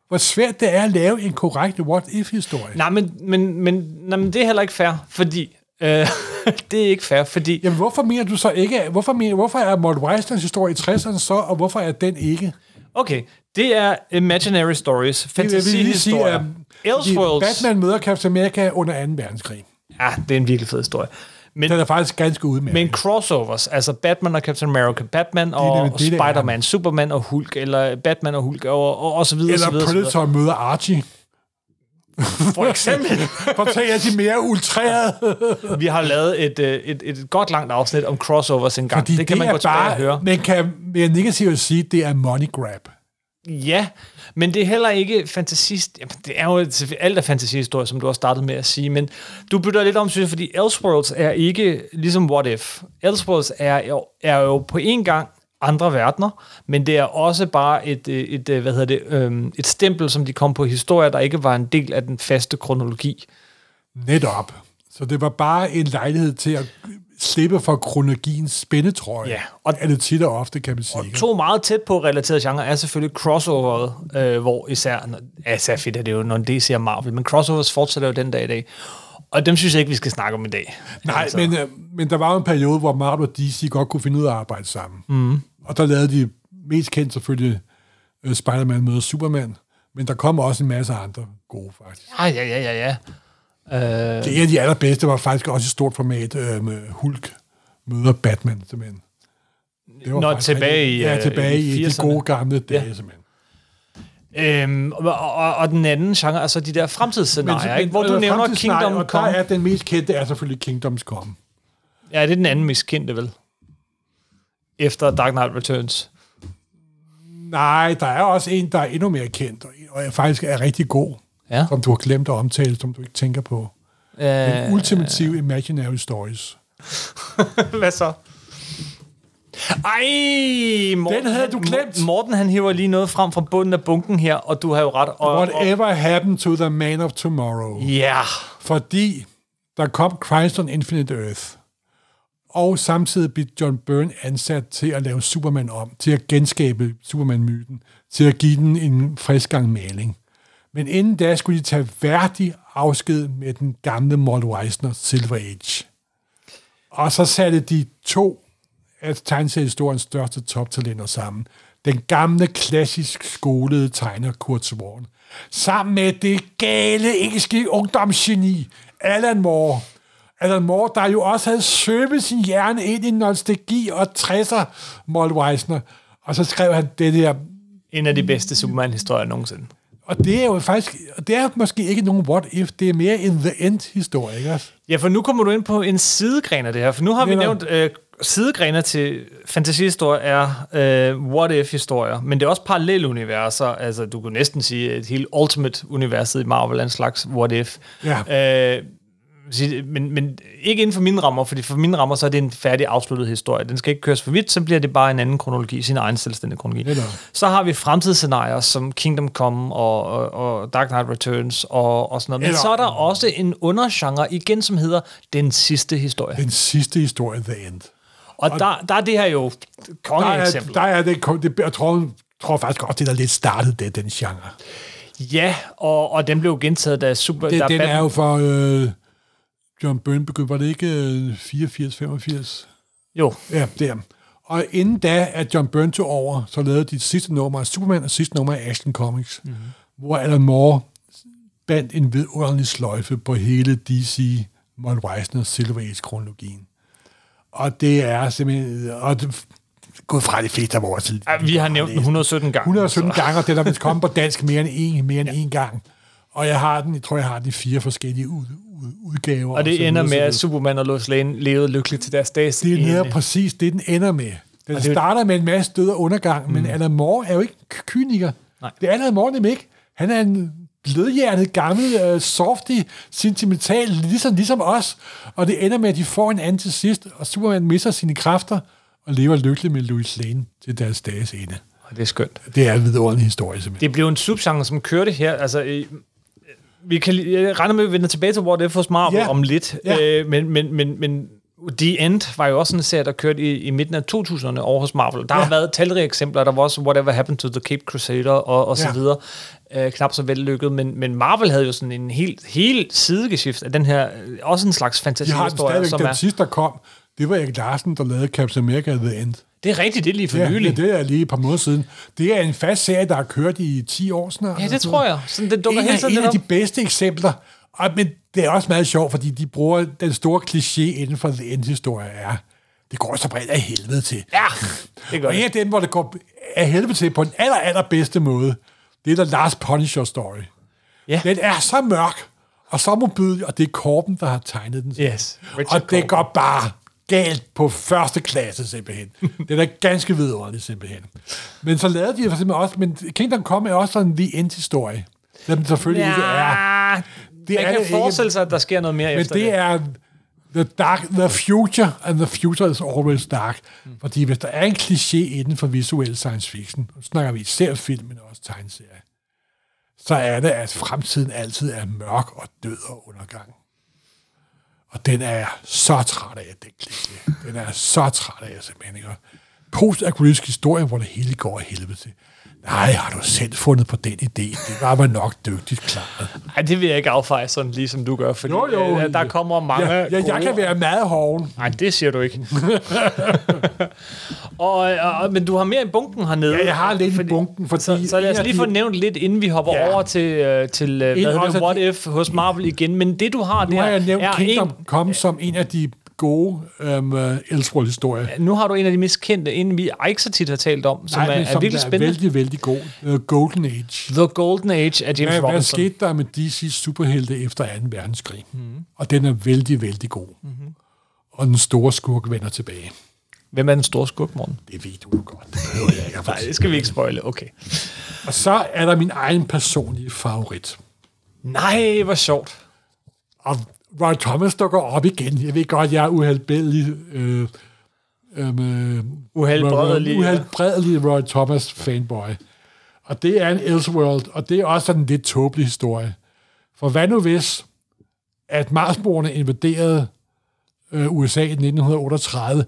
Hvor svært det er at lave en korrekt what-if-historie. nej, men, men, men, nej, men det er heller ikke fair, fordi... Øh, (laughs) det er ikke fair, fordi... Jamen, hvorfor mener du så ikke... Hvorfor, mener, hvorfor er Mort Weisners historie i 60'erne så, og hvorfor er den ikke? Okay, det er imaginary stories, fantasihistorier. Elseworlds... Batman møder Captain America under 2. verdenskrig. Ja, det er en virkelig fed historie. Men, Den er faktisk ganske udmærket. men crossovers, altså Batman og Captain America, Batman og det, det er. Spider-Man, Superman og Hulk, eller Batman og Hulk, og, og, og så videre, Eller så videre, så videre. Predator møder Archie. For eksempel. (laughs) For at tage de mere ultrerede. Vi har lavet et, øh, et, et godt langt afsnit om crossovers engang. Fordi det kan man er gå tilbage bare, og høre. Men kan mere negativt sige, det er money grab. Ja, men det er heller ikke fantasist. Jamen, det er jo alt er fantasihistorie, som du har startet med at sige, men du bytter lidt om, synes jeg, fordi Elseworlds er ikke ligesom What If. Elseworlds er jo, er jo på en gang andre verdener, men det er også bare et, øh, et, et, hvad hedder det, øhm, et stempel, som de kom på historier, der ikke var en del af den faste kronologi. Netop. Så det var bare en lejlighed til at slippe for kronologiens spændetrøje. Ja, og er det tit og ofte, kan man sige. To meget tæt på relaterede genre er selvfølgelig crossoveret, øh, hvor især, ja, især fedt er det jo, når DC og Marvel, men crossovers fortsætter jo den dag i dag. Og dem synes jeg ikke, vi skal snakke om i dag. Nej, altså. men, øh, men der var jo en periode, hvor Marvel og DC godt kunne finde ud af at arbejde sammen. Mm. Og der lavede de mest kendt selvfølgelig øh, Spider-Man møder Superman, men der kom også en masse andre gode, faktisk. Ja, ja, ja, ja, ja. Øh, Det en af de allerbedste var faktisk også i stort format øh, med Hulk møder Batman, simpelthen. Det Nå, faktisk tilbage i, Ja, øh, tilbage i i, de 80'erne. gode gamle dage, Ja. simpelthen. øhm, og, og, og den anden genre, altså de der fremtidsscenarier, ikke? hvor du øh, nævner Kingdom og der Come. er den mest kendte, er selvfølgelig Kingdoms Come. Ja, det er den anden mest kendte, vel? Efter Dark Knight Returns. Nej, der er også en, der er endnu mere kendt, og- er faktisk er rigtig god, Ja. som du har glemt at omtale, som du ikke tænker på. Øh, Den ultimative imaginary stories. (laughs) Hvad så? Ej, Morten, Den havde du glemt. Morten, han hiver lige noget frem fra bunden af bunken her, og du har jo ret. Og, Whatever happened to the man of tomorrow? ja, Fordi der kom Christ on Infinite Earth, og samtidig blev John Byrne ansat til at lave Superman om, til at genskabe Superman-myten, til at give den en frisk gang maling. Men inden da skulle de tage værdig afsked med den gamle Mort Weisner Silver Age. Og så satte de to af tegneseriehistoriens største toptalenter sammen. Den gamle, klassisk skolede tegner Kurt Swan. Sammen med det gale engelske ungdomsgeni, Alan Moore. Alan Moore, der jo også havde søbet sin hjerne ind i nostalgi og 60'er Mold Weisner. Og så skrev han det der en af de bedste Superman-historier nogensinde og det er jo faktisk, og det er måske ikke nogen what if, det er mere en the end historie, ikke også? Ja, for nu kommer du ind på en sidegren af det her, for nu har vi nævnt øh, sidegrener til fantasihistorier er øh, what-if-historier, men det er også parallelle universer, altså du kunne næsten sige, at hele Ultimate-universet i Marvel er en slags what-if. Ja. Øh, men, men ikke inden for mine rammer, fordi for mine rammer, så er det en færdig afsluttet historie. Den skal ikke køres for vidt, så bliver det bare en anden kronologi, sin egen selvstændige kronologi. Så har vi fremtidsscenarier som Kingdom Come og, og, og Dark Knight Returns og, og sådan noget. Men Eller- så er der også en undergenre igen, som hedder Den sidste historie. Den sidste historie, the end. Og der, der er det her jo Der er, kongeeksempel. der er det, det, jeg tror, tror faktisk også, det der lidt startede det, den genre. Ja, og, og den blev gentaget, da Super... Det, da den Batman- er jo for øh, John Byrne begyndte, var det ikke øh, 84-85? Jo, Ja, det er. Og inden da, at John Byrne tog over, så lavede de sidste nummer af Superman og sidste nummer af Action Comics, Mhm. mm-hmm. hvor Alan Moore bandt en vidunderlig sløjfe på hele DC Mort Weisner Silver Age-kronologien. Og det er simpelthen... Og det, gået fra de fleste af vores... ja, vi har nævnt den 117 gange. 117 gange, og den er vist kommet på dansk mere end en, mere end en gang. Og jeg har den, jeg tror, jeg har den i fire forskellige ud, udgaver. Og det så ender med, at. Superman og Lois Lane levede lykkeligt til deres dages Det er netop præcis det, den ender med. Den Og det er starter med en masse død og undergang, mm. men Alan Moore er jo ikke kyniker. Nej. Det er Alan Moore nemlig ikke. Han er en blødhjernet, gammel, uh, softy, sentimental, ligesom, ligesom os. Og det ender med, at de får en anden til sidst, og Superman mister sine kræfter og lever lykkelig med Louis Lane til deres dages ende. Og det er skønt. Det er en vidunderlig historie, simpelthen. Det blev en subgenre, som kørte her. Altså, vi kan, jeg regner med, at vi vender tilbage til What If hos Marvel Ja. om lidt. Ja. Øh, men, men, men, men The End var jo også en serie, der kørte i, i midten af 2000'erne over hos Marvel. Der ja. har været talrige eksempler. Der var også Whatever Happened to the Cape Crusader og, og så Ja. videre. Øh, knap så vellykket. Men, men Marvel havde jo sådan en helt, helt sidegeskift af den her, øh, også en slags De har den fantasihistorie, stadigvæk. Den er... sidste, der kom, det var Erik Larsen, der lavede Captain America The End. Det er rigtigt, det er lige for Ja, nylig. ja, det er lige et par måneder siden. Det er en fast serie, der har kørt i 10 år snart. Ja, det tror jeg. Sådan, det dukker en af, en af de bedste eksempler. Og, men det er også meget sjovt, fordi de bruger den store kliché inden for The End-historie er, det går så bredt af helvede til. Ja, (laughs) det gør Og en af dem, hvor det går af helvede til på den aller, aller bedste måde, det er The Last Punisher Story. Ja. Den er så mørk og så modbydelig, og det er Korben, der har tegnet den. Yes, Richard og det Corben. går bare galt på første klasse, simpelthen. den er ganske vidunderlig, simpelthen. Men så lavede de simpelthen også, men Kingdom Come er også sådan en The End-historie. Den selvfølgelig ikke er. Ja, Det man er kan det ikke. forestille sig, at der sker noget mere Men efter det er the, dark, the future, and the future is always dark. Mm. Fordi hvis der er en kliché inden for visuel science fiction, så snakker vi især film, men også tegneserier, så er det, at fremtiden altid er mørk og død og undergang. Og den er jeg så træt af, den klikke. Den er jeg så træt af, simpelthen. Ikke? post historie, hvor det hele går af helvede til. Nej, har du selv fundet på den idé? Det var man nok dygtigt klaret. Nej, det vil jeg ikke affeje sådan, ligesom du gør, fordi Jo, jo. øh, der kommer mange Ja, ja, jeg gode- kan være meget hoven. Nej, det siger du ikke. (laughs) og, og, men du har mere i bunken hernede. Ja, jeg har lidt i bunken, fordi... Så, så lad os lige få nævnt lidt, inden vi hopper Ja. over til, øh, til øh, hvad hedder det, What de- If hos Marvel igen. Men det, du har Nu der, har jeg nævnt er Kingdom en, Come som en af de gode um, uh, Elseworld-historier. nu har du en af de mest kendte, en vi ikke så tit har talt om, som Nej, er, men er som virkelig spændende. er vældig, vældig god. The Golden Age. The Golden Age af James Hvad, hvad Robinson. skete der med DC's superhelte efter 2. verdenskrig? Mm. Og den er vældig, vældig god. Mm-hmm. Og den store skurk vender tilbage. Hvem er den store skub, morgen? Det ved du jo godt. Det jeg ikke (laughs) Nej, det skal vi ikke spoile. Okay. Og så er der min egen personlige favorit. Nej, hvor sjovt. Og Roy Thomas dukker op igen. Jeg ved godt, jeg er uhelbredelig... Øh, øh, Uhelbredelig, ja. Uhelbredelig Roy Thomas fanboy. Og det er en Elseworld, og det er også sådan en lidt tåbelig historie. For hvad nu hvis, at Marsboerne invaderede øh, USA i 1938,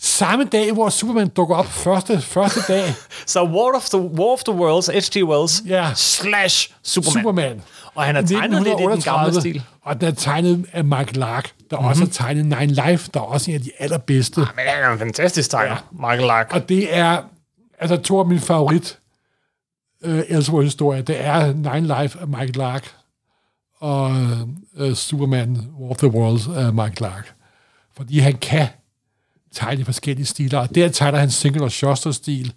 samme dag, hvor Superman dukker op første, første dag, (laughs) Så War of the, War of the Worlds, H.G. Wells, Ja. slash Superman. Superman. Og han har tegnet lidt i den gamle stil. Og den er tegnet af Mark Lark, der mm-hmm. også har tegnet Nine Life, der er også en af de allerbedste. Men han er en fantastisk tegner, ja. Michael Lark. Og det er, altså to af mine favorit uh, Elseworld-historier, det er Nine Life af Mike Lark, og uh, Superman, War of the Worlds af Mike Lark. Fordi han kan tegne i forskellige stiler, og der tegner han single og Shuster-stil,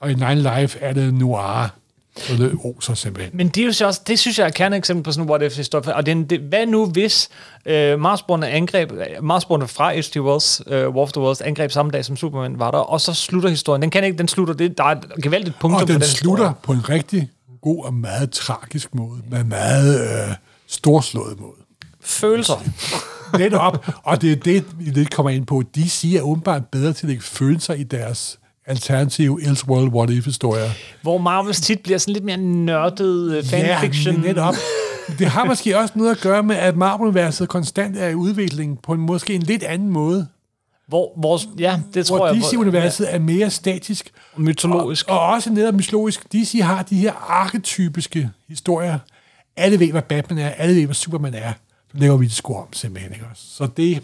og i Nine Life er det noir, og det oser simpelthen. Men det, er jo så også, det synes jeg er kerneeksempel på sådan en what if historie. Og det, det, hvad nu hvis øh, Marsborne angreb, Marsborne fra H.G. Wells, øh, War of the Worlds, angreb samme dag som Superman var der, og så slutter historien. Den kan ikke, den slutter, det, der er et gevaldigt punktum Og på den den slutter historie. på en rigtig god og meget tragisk måde, med meget øh, storslået måde. Følelser. (laughs) Netop, og det er det, vi lidt kommer ind på. De siger åbenbart bedre til at lægge følelser i deres alternative Elseworld What If-historier. Hvor Marvels tit bliver sådan lidt mere nørdet øh, fanfiction. Ja, netop. Det har måske også noget at gøre med, at Marvel-universet konstant er i udvikling på en måske en lidt anden måde. Hvor, hvor, ja, det tror Hvor jeg. DC-universet er mere statisk. Ja, mytologisk. Og, og også netop mytologisk. DC har de her arketypiske historier. Alle ved, hvad Batman er. Alle ved, hvad Superman er. Så laver vi det sgu om, simpelthen. Ikke? også? Så det,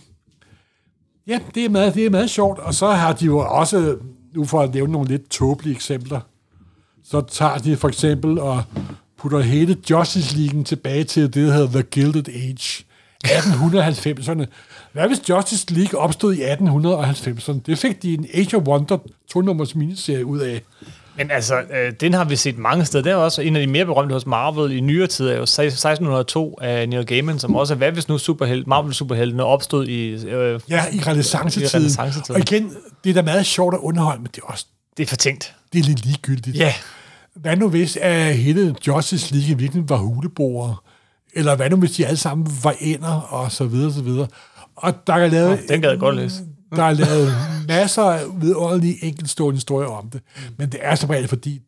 ja, det er, meget, det er meget sjovt. Og så har de jo også, nu for at nævne nogle lidt tåbelige eksempler, så tager de for eksempel og putter hele Justice League tilbage til det, der hedder The Gilded Age. 1890'erne. Hvad hvis Justice League opstod i 1890'erne? Det fik de en Age of Wonder to-nummers miniserie ud af. Men altså, øh, den har vi set mange steder. Det er også en af de mere berømte hos Marvel i nyere tid, er jo 1602 af Neil Gaiman, som også er, hvad hvis nu superhelt, Marvel-superheltene opstod i... Øh, Ja, i renaissancetiden. Og igen, det er da meget sjovt at underholde, men det er også det er fortænkt. det er lidt ligegyldigt. Ja. hvad nu hvis at hele Justice League i virkeligheden var huleboere? Eller hvad nu hvis de alle sammen var ender, og så videre, så videre. Og der er lavet, Den gad jeg godt læse. Der er lavet masser af vidunderlige enkeltstående historier om det. Men det er som regel, fordi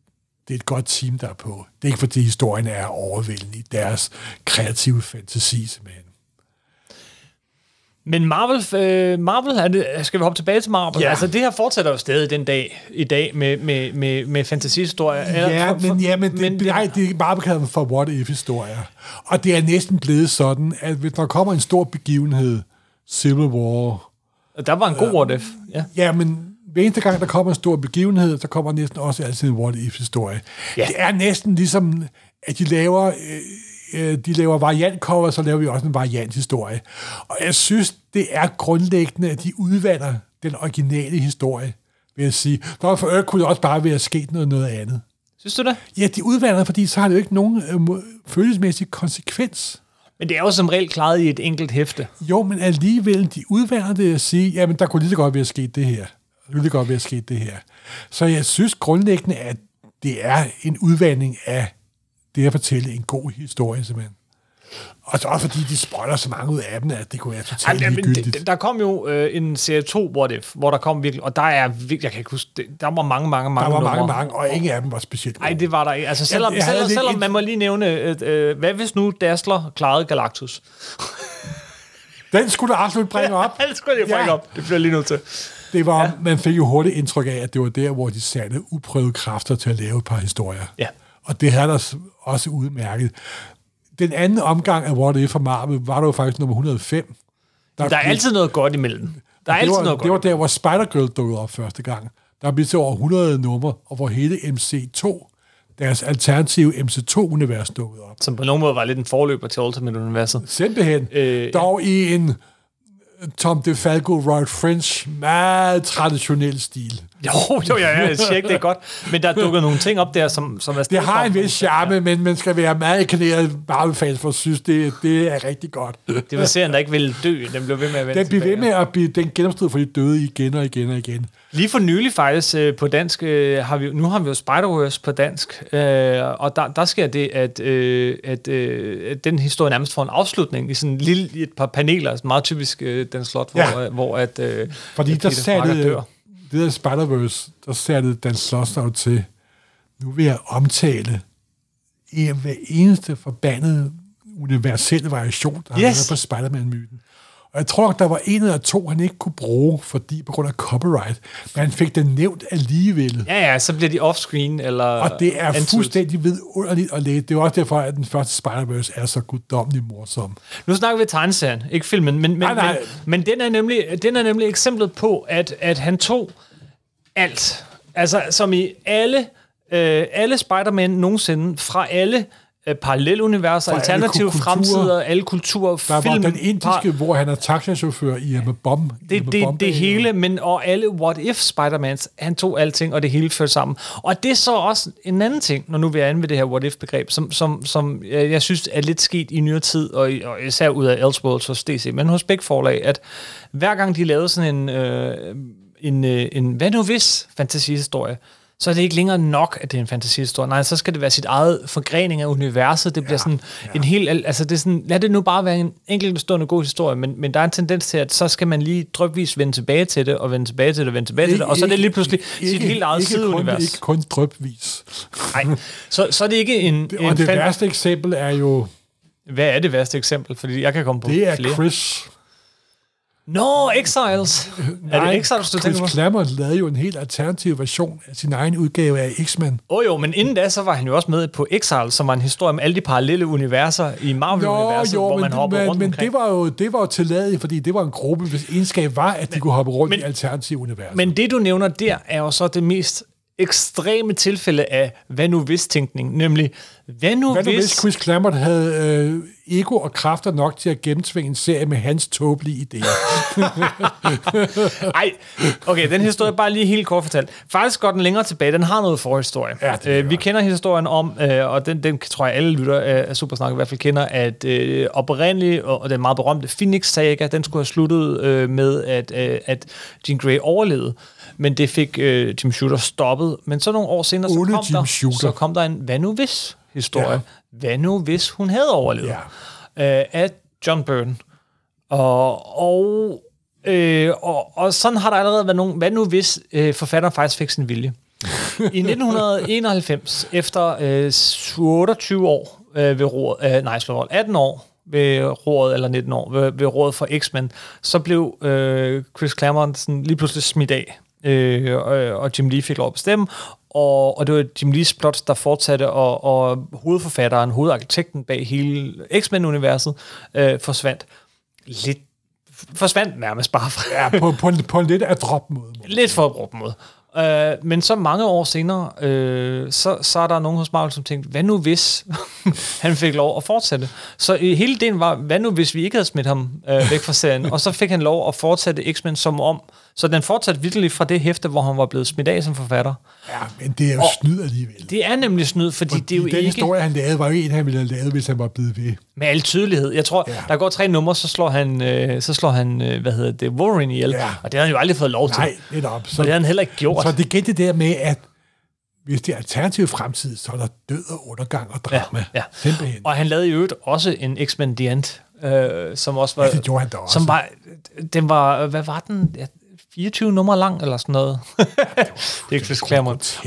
det er et godt team, der er på. Det er ikke, fordi historien er overvældende i deres kreative fantasi, simpelthen. Men Marvel, øh, Marvel er det, skal vi hoppe tilbage til Marvel? Ja. Altså, det her fortsætter jo stadig den dag i dag med, med, med, med fantasihistorier. Ja, for- for- men, ja, men, det, men men nej, det er bare bekaldt for what-if-historier. Og det er næsten blevet sådan, at hvis der kommer en stor begivenhed, Civil War, Der var en god what if. Ja. ja, men hver eneste gang, der kommer en stor begivenhed, så kommer næsten også altid en what-if-historie. Ja. Ja. Det er næsten ligesom, at de laver, øh, øh, de laver variantcover, så laver vi også en varianthistorie. Og jeg synes, det er grundlæggende, at de udvander den originale historie, vil jeg sige. Der for øvrigt kunne det også bare være sket noget, noget andet. Synes du det? Ja, de udvander, fordi så har det jo ikke nogen øh, følelsesmæssig konsekvens. Men det er jo som regel klaret i et enkelt hæfte. Jo, men alligevel, de udvander det at sige, jamen, der kunne lige så godt være sket det her. Der kunne lige godt være sket det her. Så jeg synes grundlæggende, at det er en udvandring af det at fortælle en god historie, simpelthen. Og så også fordi de spoiler så mange ud af dem, at det kunne være totalt Ej, men det, der kom jo øh, en serie 2 What If, hvor der kom virkelig, og der er virkelig, jeg kan ikke huske, det, der var mange, mange, mange der var mange, numre. mange, og ingen af dem var specielt Nej, det var der ikke. Altså, selvom, havde selvom, selvom man må lige nævne, øh, øh, hvad hvis nu Dassler klarede Galactus? (laughs) Den skulle du absolut bringe op. (laughs) det skulle jeg bringe Ja. op. Det bliver lige nødt til. Det var, ja. Man fik jo hurtigt indtryk af, at det var der, hvor de satte uprøvede kræfter til at lave et par historier. Ja. Og det havde der også udmærket. Den anden omgang af What If for Marvel var der jo faktisk nummer 105. Der er altid noget godt imellem. Der er altid var, noget det var godt. der, hvor Spider-Girl dukkede op første gang. Der blev til over 100 numre, og hvor hele MC2, deres alternative MC2-univers dukkede op. Som på nogen måde var lidt en forløber til Ultimate-universet. Simpelthen. Øh, Dog i en Tom DeFalco, Roy French, meget traditionel stil. Jo, jo, ja, ja, jeg siger ikke, det er godt. Men der er dukket nogle ting op der, som, som er Det har en vis charme, men man skal være meget kaneret Marvel-fans for at synes, det, det er rigtig godt. Det var serien, der ikke ville dø. Den blev ved med at vende Den bliver ved med at blive, den genopstod for de døde igen og igen og igen. Lige for nylig faktisk øh, på dansk, øh, har vi, nu har vi jo Spider-Verse på dansk, øh, og der, der sker det, at, øh, at, øh, at den historie nærmest får en afslutning i sådan en lille, et par paneler, altså meget typisk øh, den slot, hvor, Ja. ja. hvor at, øh, Fordi at der Peter satte, dør. Det der Spider-Verse, der satte Dan Slottsov til, nu vil jeg omtale hver eneste forbandede universelle variation, der har Yes. været på Spider-Man-myten. Og jeg tror, der var en eller to, han ikke kunne bruge, fordi på grund af copyright, men han fik den nævnt alligevel. Ja, ja, så bliver de offscreen eller Og det er antydet. fuldstændig vidunderligt at læse. Det er også derfor, at den første Spider-Verse er så guddommelig morsom. Nu snakker vi tegneserien, ikke filmen, men, men, Nej, nej. men, men den, er nemlig, den er nemlig eksemplet på, at, at han tog alt. Altså, som i alle, øh, alle Spider-Man nogensinde, fra alle øh, paralleluniverser, alle alternative kulturer. fremtider, alle kulturer, Der film, var den indiske, hvor han er taxachauffør i Emma Bomb. det, det, det hele, men og alle What If Spider-Mans, han tog alting, og det hele førte sammen. Og det er så også en anden ting, når nu vi er inde ved det her What If-begreb, som, som, som jeg, synes er lidt sket i nyere tid, og, og især ud af Elseworlds hos DC, men hos begge forlag, at hver gang de lavede sådan en, øh, en, øh, en hvad nu hvis fantasihistorie, så er det ikke længere nok, at det er en fantasihistorie. Nej, så skal det være sit eget forgrening af universet. Det bliver sådan en helt... Altså, det er sådan, lad det nu bare være en enkeltstående god historie, men, men der er en tendens til, at så skal man lige drøbvis vende tilbage til det, og vende tilbage til det, og vende tilbage til det, og så er det lige pludselig sit helt eget ikke kun, sideunivers. ikke kun drøbvis. Nej, så, så er det ikke en... en Og det fan- værste eksempel er jo, Hvad er det værste eksempel? Fordi jeg kan komme på det er flere. Chris. Nå, Exiles! er det Exiles, du tænker på? Chris Claremont lavede jo en helt alternativ version af sin egen udgave af X-Men. Åh oh, jo, men inden da, så var han jo også med på Exiles, som var en historie om alle de parallelle universer i Marvel-universet, hvor man hopper men, rundt men omkring. det var jo det var jo tilladet, fordi det var en gruppe, hvis egenskab var, at de kunne hoppe rundt men- i alternative universer. Men det, du nævner der, er jo så det mest ekstreme tilfælde af hvad nu hvis tænkning, nemlig hvad nu, Hvad nu hvis... hvis Chris Claremont havde øh, ego og kræfter nok til at gennemtvinge en serie med hans tåbelige idéer? (laughs) Ej, okay, den historie er bare lige helt kort fortalt. Faktisk går den længere tilbage. Den har noget forhistorie. Ja, øh, vi kender historien om, øh, og den, den tror jeg alle lytter af Supersnak i hvert fald kender, at øh, oprindeligt, og, og den meget berømte Phoenix-saga, den skulle have sluttet øh, med, at, øh, at Jean Grey overlevede. Men det fik øh, Jim Shooter stoppet. Men så nogle år senere, så kom, der, Shooter. så kom der en hvad nu hvis historie. Ja. Hvad nu hvis hun havde overlevet? Ja. Øh, af John Burton. Og, og, øh, og, og sådan har der allerede været nogle, hvad nu hvis øh, forfatteren faktisk fik sin vilje. (laughs) I 1991, efter øh, 28 år øh, ved rådet, øh, nej, slå rådet, 18 år ved rådet, eller 19 år, ved, ved rådet for X-Men, så blev øh, Chris Claremont sådan lige pludselig smidt af, øh, og, Jim Lee fik lov at bestemme, og, og det var Jim Lees plots, der fortsatte, og, og hovedforfatteren, hovedarkitekten bag hele X-Men-universet, øh, forsvandt lidt forsvandt nærmest bare fra, Ja, på, på, på en lidt adrop måde. Lidt for brugt måde. Øh, men så mange år senere, øh, så, så er der nogen hos Marvel, som tænkte, hvad nu hvis (laughs) han fik lov at fortsætte? Så øh, hele ideen var, hvad nu hvis vi ikke havde smidt ham øh, væk fra serien? (laughs) og så fik han lov at fortsætte X-Men som om. Så den fortsatte virkelig fra det hæfte, hvor han var blevet smidt af som forfatter. Ja, men det er jo snyd alligevel. Det er nemlig snyd, fordi, fordi det er jo den ikke historie, han lavede, var jo en, han ville have lavet, hvis han var blevet ved. med al tydelighed. Jeg tror, Ja. der går tre numre, så slår han, øh, så slår han øh, hvad hedder det, Wolverine ihjel. Ja. Og det har han jo aldrig fået lov til. Nej, netop. Og det har han heller ikke gjort. Så det igen det der med, at hvis det er alternativ fremtid, så er der død og undergang og drama. Ja, ja. Simpelthen. Og han lavede i øvrigt også en X-Men End, øh, som også var... Ja, det gjorde han da også. Som var, den var, hvad var den? Ja, 24 numre lang, eller sådan noget. (laughs) det er ikke grotesk,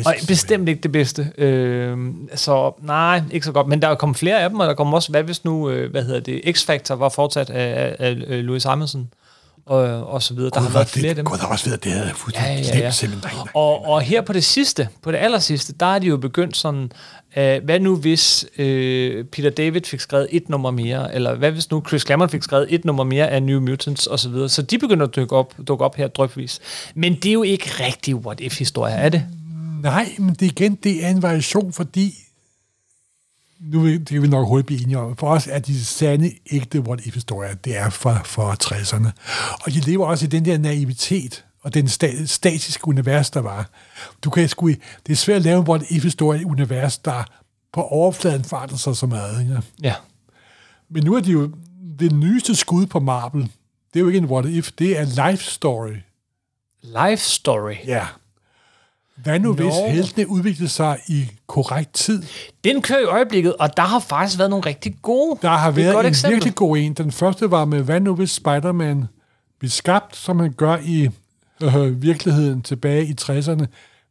Og bestemt ikke det bedste. Øh, så nej, ikke så godt. Men der er kommet flere af dem, og der kommer også, hvad hvis nu, øh, hvad hedder det, X-Factor var fortsat af, af, af Louis Simonson, og, og så videre. Der Gud, har været flere af det, dem. Gud, der har også været, det havde Ja, ja, ja. simpelthen. Nej, nej. Og, og her på det sidste, på det aller sidste, der er de jo begyndt sådan, øh, hvad nu hvis øh, Peter David fik skrevet et nummer mere, eller hvad hvis nu Chris Claremont fik skrevet et nummer mere af New Mutants osv., så, videre. så de begynder at dukke op, dukke op her drøbvis. Men det er jo ikke rigtig what-if-historier, er det? Nej, men det igen, det er en variation, fordi nu det kan vi nok hurtigt blive enige om. For os er de sande, ægte what if historier det er fra, fra 60'erne. Og de lever også i den der naivitet, og den sta- statiske univers, der var. Du kan sgu, det er svært at lave en what if historie i univers, der på overfladen forandrer sig så meget. Ikke? Ja. Men nu er det jo det nyeste skud på Marvel. Det er jo ikke en what if, det er life story. Life story. Ja. Hvad nu, hvis heltene udviklede sig i korrekt tid? Den kører i øjeblikket, og der har faktisk været nogle rigtig gode. Der har været en eksempel. virkelig god en. Den første var med, hvad nu hvis Spider-Man blev skabt, som han gør i øh, virkeligheden tilbage i 60'erne,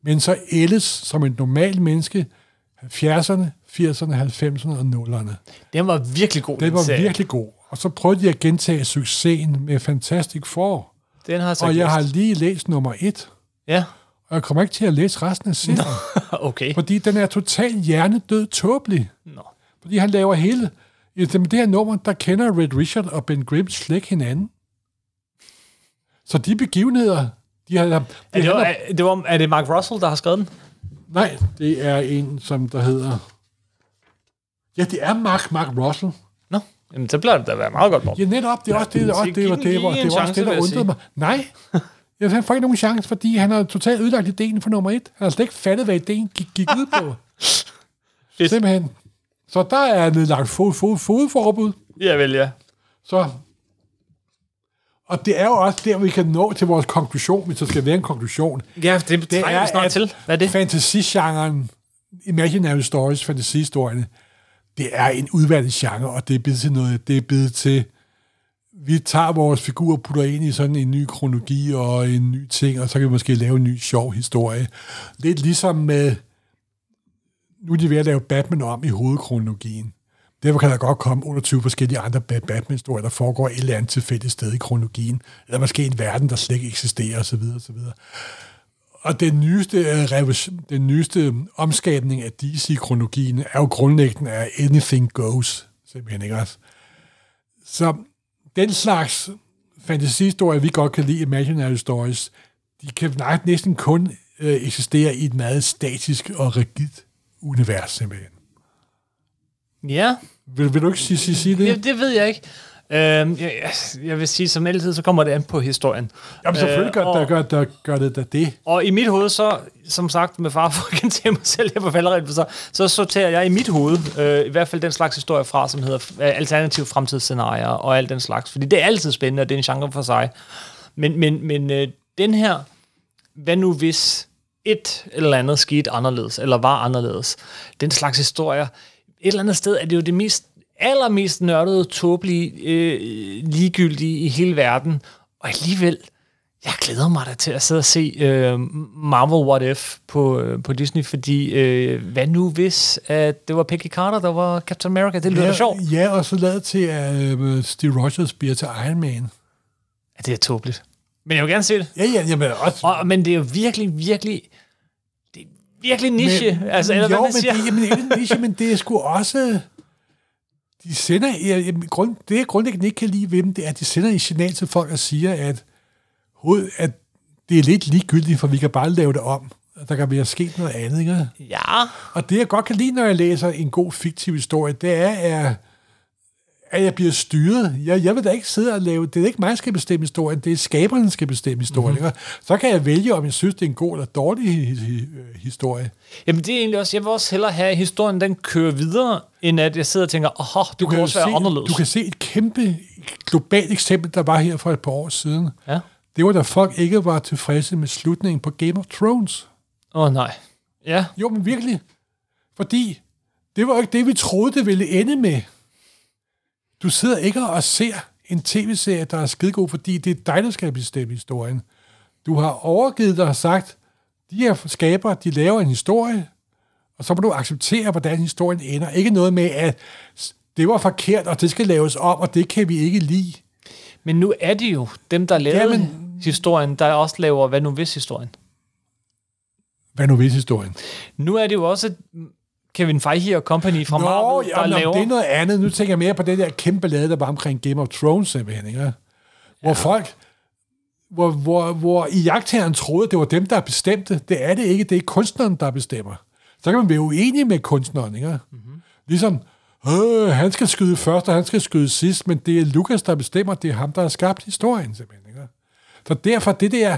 men så ældes som et normalt menneske 70'erne, 80'erne, 90'erne og 0'erne. Den var virkelig god. Den var serie. virkelig god. Og så prøvede de at gentage succesen med Fantastic Four. Den har så Og jeg har lige læst nummer et, Ja, og jeg kommer ikke til at læse resten af serien, (laughs) okay. fordi den er totalt hjernedød tåbelig. Nå. Fordi han laver hele... I det her nummer, der kender Red Richard og Ben Grimm slet hinanden. Så de begivenheder, de har... Det Er det, handler- er, det var, er det Mark Russell, der har skrevet den? Nej, det er en, som der hedder... Ja, det er Mark, Mark Russell. Nå, jamen, så bliver det da være meget godt, Morten. Ja, netop. Det er også det, det, så det, var, det, var, det, var også chance, det, der undrede mig. Nej, (laughs) jeg får ikke nogen chance, fordi han har totalt ødelagt ideen for nummer et. Han har slet ikke fattet, hvad ideen gik, gik ud på. (laughs) Fedt. Simpelthen. Så der er nedlagt fod, fod, fodforbud. Ja, vel, ja. Så, og det er jo også der, vi kan nå til vores konklusion, hvis der skal være en konklusion. Ja, det, det vi snart til. Hvad er det? Fantasy-genren, imaginary stories, fantasihistorierne, det er en udvalgt genre, og det er blevet til noget, det er blevet til, vi tager vores figur og putter ind i sådan en ny kronologi og en ny ting, og så kan vi måske lave en ny sjov historie. Lidt ligesom med, nu er de ved at lave Batman om i hovedkronologien. Derfor kan der godt komme 28 forskellige andre Batman-historier, der foregår et eller andet tilfældigt sted i kronologien, eller måske en verden, der slet ikke eksisterer osv. osv. Og den nyeste, øh, den nyeste omskabning af DC-kronologien er jo grundlæggende af anything goes, simpelthen ikke også? Så den slags fantasihistorier, vi godt kan lide, imaginary stories, de kan næsten kun øh, eksistere i et meget statisk og rigidt univers, simpelthen. Ja, Vil, vil du ikke sige, sige, sige det? det, det ved jeg ikke. Øhm, jeg, jeg vil sige, som altid, så kommer det an på historien. Jamen selvfølgelig gør, og- der, gør, der, gør det da det. Og i mit hoved, så, som sagt, med far for at gentage mig selv her på falderæt, så, så sorterer jeg i mit hoved, øh, i hvert fald den slags historie fra, som hedder øh, alternative fremtidsscenarier og alt den slags. Fordi det er altid spændende, og det er en genre for sig. Men, men, men øh, den her hvad nu hvis et eller andet skete anderledes, eller var anderledes. Den slags historier. Et eller andet sted er det jo det mest, allermest nørdede, tåbelige, øh, ligegyldige i hele verden. Og alligevel, jeg glæder mig da til at sidde og se øh, Marvel What If på, øh, på Disney, fordi øh, hvad nu hvis, at det var Peggy Carter, der var Captain America? Det lyder ja, sjovt. Ja, og så lavet til, at øh, Steve Rogers bliver til Iron Man. Ja, det er tåbeligt. Men jeg vil gerne se det. Ja, ja, jamen også... Og, men det er jo virkelig, virkelig... Det er virkelig niche. Men, altså, eller jo, hvad man men siger. det, jamen, ikke niche, men det er sgu også... De sender, jamen, grund, det jeg grundlæggende ikke kan lide ved dem, det er, at de sender en signal til folk og siger, at, at det er lidt ligegyldigt, for vi kan bare lave det om. Der kan være sket noget andet, ikke? Ja, Og det, jeg godt kan lide, når jeg læser en god fiktiv historie, det er, at, at jeg bliver styret. Jeg, jeg vil da ikke sidde og lave... Det er ikke mig, der skal bestemme historien, det er skaberen, der skal bestemme historien. Mm-hmm. Så kan jeg vælge, om jeg synes, det er en god eller dårlig hi- hi- historie. Jamen det er egentlig også, jeg vil også hellere have, at historien den kører videre, end at jeg sidder og tænker, åh, det kunne jo også være se, anderledes. Du kan se et kæmpe globalt eksempel, der var her for et par år siden. Ja. Det var, da folk ikke var tilfredse med slutningen på Game of Thrones. Åh oh, nej. Ja, Jo, men virkelig. Fordi det var jo ikke det, vi troede, det ville ende med. Du sidder ikke og ser en tv-serie, der er skidegod, fordi det er dig, der skal bestemme historien. Du har overgivet dig og sagt, de her skabere, de laver en historie, og så må du acceptere, hvordan historien ender. Ikke noget med, at det var forkert, og det skal laves om, og det kan vi ikke lide. men nu er det jo dem, der lavede Jamen- historien, der også laver hvad nu hvis historien. Hvad nu hvis historien? Nu Nu er det jo også Kevin Feige og company fra Marvel, der ja, nå, laver... det er noget andet. Nu tænker jeg mere på den der kæmpe ballade, der var omkring Game of Thrones, simpelthen, ikke? Hvor ja. folk, hvor, hvor, hvor i jagttageren troede, det var dem, der bestemte. Det er det ikke. Det er kunstneren, der bestemmer. Så kan man være uenig med kunstneren, ikke? Mm-hmm. Ligesom, øh, han skal skyde først, og han skal skyde sidst, men det er Lukas, der bestemmer. Det er ham, der har skabt historien, simpelthen, ikke? Så derfor, det der,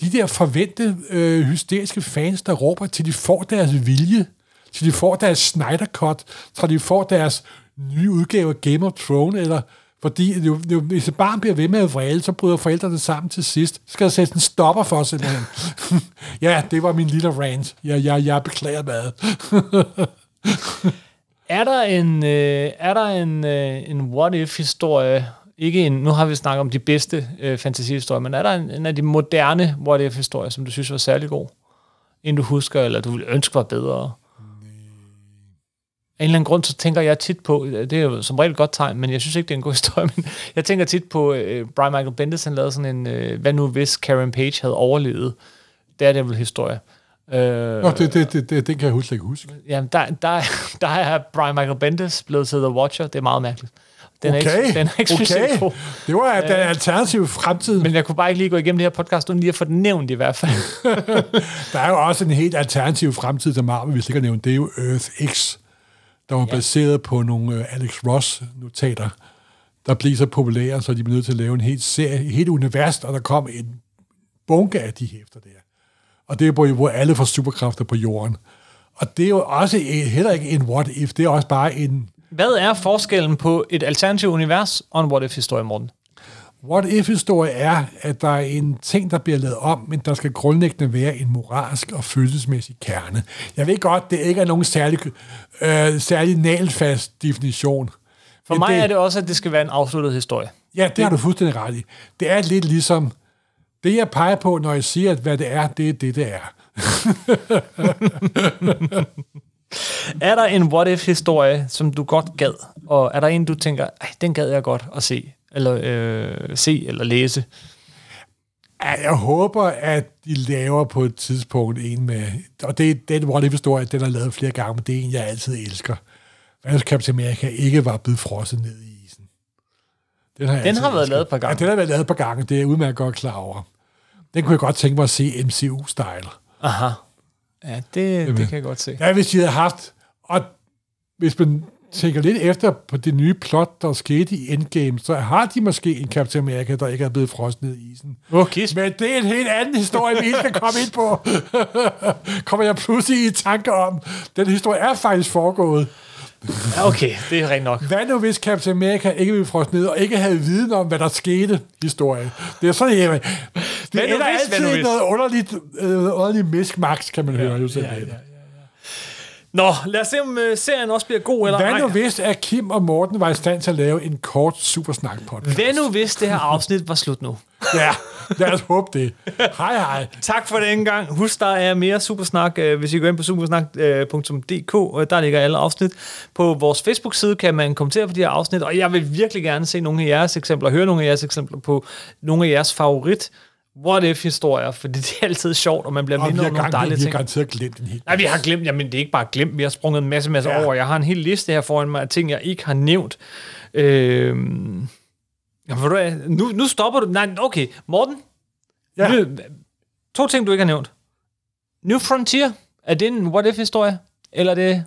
de der forventede øh, hysteriske fans, der råber, til de får deres vilje, til de får deres Snyder Cut, til de får deres nye udgave af Game of Thrones, eller fordi jo- jo- hvis et barn bliver ved med at vrede, så bryder forældrene sammen til sidst. Så skal der sætte en stopper for, simpelthen. (laughs) ja, det var min lille rant. Jeg, jeg, jeg beklager meget. (laughs) Er der en, øh, er der en, øh, en what-if-historie, ikke en, nu har vi snakket om de bedste øh, fantasihistorier, men er der en, en af de moderne what-if-historier, som du synes var særlig god? En du husker, eller du ville ønske var bedre? Af en eller anden grund, så tænker jeg tit på, det er jo som regel et godt tegn, men jeg synes ikke, det er en god (laughs) historie, men jeg tænker tit på, øh, Brian Michael Bendis, han lavede sådan en, øh, hvad nu hvis Karen Page havde overlevet Daredevil-historie. Øh, Nå, det, det, det, det, det kan jeg huske ikke huske. Jamen, der, der, der er Brian Michael Bendis blevet til The Watcher. Det er meget mærkeligt. Den er Okay, ikke, den er ikke okay. god. Det var den alternative fremtid. Men jeg kunne bare ikke lige gå igennem det her podcast, uden lige at få den nævnt i hvert fald. (laughs) Der er jo også en helt alternativ fremtid til Marvel, hvis ikke har nævnt. Det er jo Earth X, der var ja. baseret på nogle øh, Alex Ross-notater, der blev så populære, så de blev nødt til at lave en helt serie, et helt univers, og der kom en bunke af de hæfter der. Og det er, hvor, hvor alle får superkræfter på jorden. Og det er jo også en, heller ikke en what if, det er også bare en Hvad er forskellen på et alternativt univers og en what-if-historie, Morten? What if-historie er, at der er en ting, der bliver lavet om, men der skal grundlæggende være en moralsk og følelsesmæssig kerne. Jeg ved godt, det ikke er nogen særlig, øh, særlig nalfast definition. For mig er det også, at det skal være en afsluttet historie. Ja, det har du fuldstændig ret i. Det er lidt ligesom, det jeg peger på, når jeg siger, at hvad det er, det er det, det er. (laughs) Er der en what-if-historie, som du godt gad? Og er der en, du tænker, den gad jeg godt at se? Eller øh, se eller læse? Jeg håber, at de laver på et tidspunkt en med... Og det, den what if-historie, den er lavet flere gange, men det er en, jeg altid elsker. Hvis Captain America ikke var blevet frosset ned i isen? Den har, Den har været elsket. lavet et par gange. Ja, den har været lavet et par gange. Det er jeg udmærket godt klar over. Den kunne jeg godt tænke mig at se MCU-style. Aha. Ja, det, det kan jeg godt se. Ja, hvis de havde haft... Og hvis man tænker lidt efter på det nye plot, der skete i Endgame, så har de måske en Captain America, der ikke er blevet frosset ned i isen. Kis. Men det er en helt anden historie, vi ikke skal komme ind på. (laughs) Kommer jeg pludselig i tanke om. Den historie er faktisk foregået. Ja, okay, det er rent nok. Hvad nu, hvis Captain America ikke ville frosset ned, og ikke havde viden om, hvad der skete, historie? Det er sådan, jeg, Det nu altid i noget underligt, øh, underligt misk-max, kan man høre jo selv. ja, ja, Nå, lad os se, om øh, serien også bliver god eller Hvad ej. nu hvis, at Kim og Morten var i stand til at lave en kort supersnak podcast? Hvad nu hvis det her afsnit var slut nu? Ja, lad os håbe det. Hej hej. Tak for den gang. Husk, der er mere Supersnak, øh, hvis I går ind på supersnak.dk, og der ligger alle afsnit. På vores Facebook-side kan man kommentere på de her afsnit, og jeg vil virkelig gerne se nogle af jeres eksempler, høre nogle af jeres eksempler på nogle af jeres favorit what if historier, for det er altid sjovt, og man bliver mindet om nogle dejlige vi har ting. garanteret glemt en helt. Nej, vi har glemt, jamen det er ikke bare glemt, vi har sprunget en masse, masse Ja. over. Jeg har en hel liste her foran mig af ting, jeg ikke har nævnt. Øhm, jamen, du nu, nu stopper du. Nej, okay, Morten, Ja. nu, to ting, du ikke har nævnt. New Frontier, er det en what if-historie? Eller er det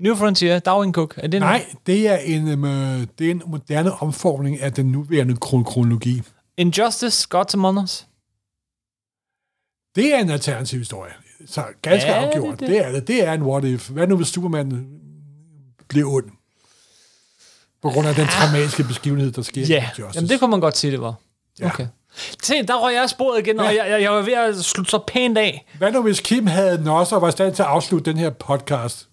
New Frontier, Darwin Cook? Er det en, Nej, det er en, øh, det er en moderne omformning af den nuværende kron- kronologi. Injustice, Gods Among Us? Det er en alternativ historie. Så ganske det afgjort. det? Det er det. Det er en what if. Hvad nu, hvis Superman bliver ond? På grund af den traumatiske begivenhed, der sker Ja, i Justice. jamen det kunne man godt sige, det var. Ja. Okay. Se, der røg jeg sporet igen, og jeg, jeg, jeg var ved at slutte så pænt af. Hvad nu, hvis Kim havde nosser og var i stand til at afslutte den her podcast?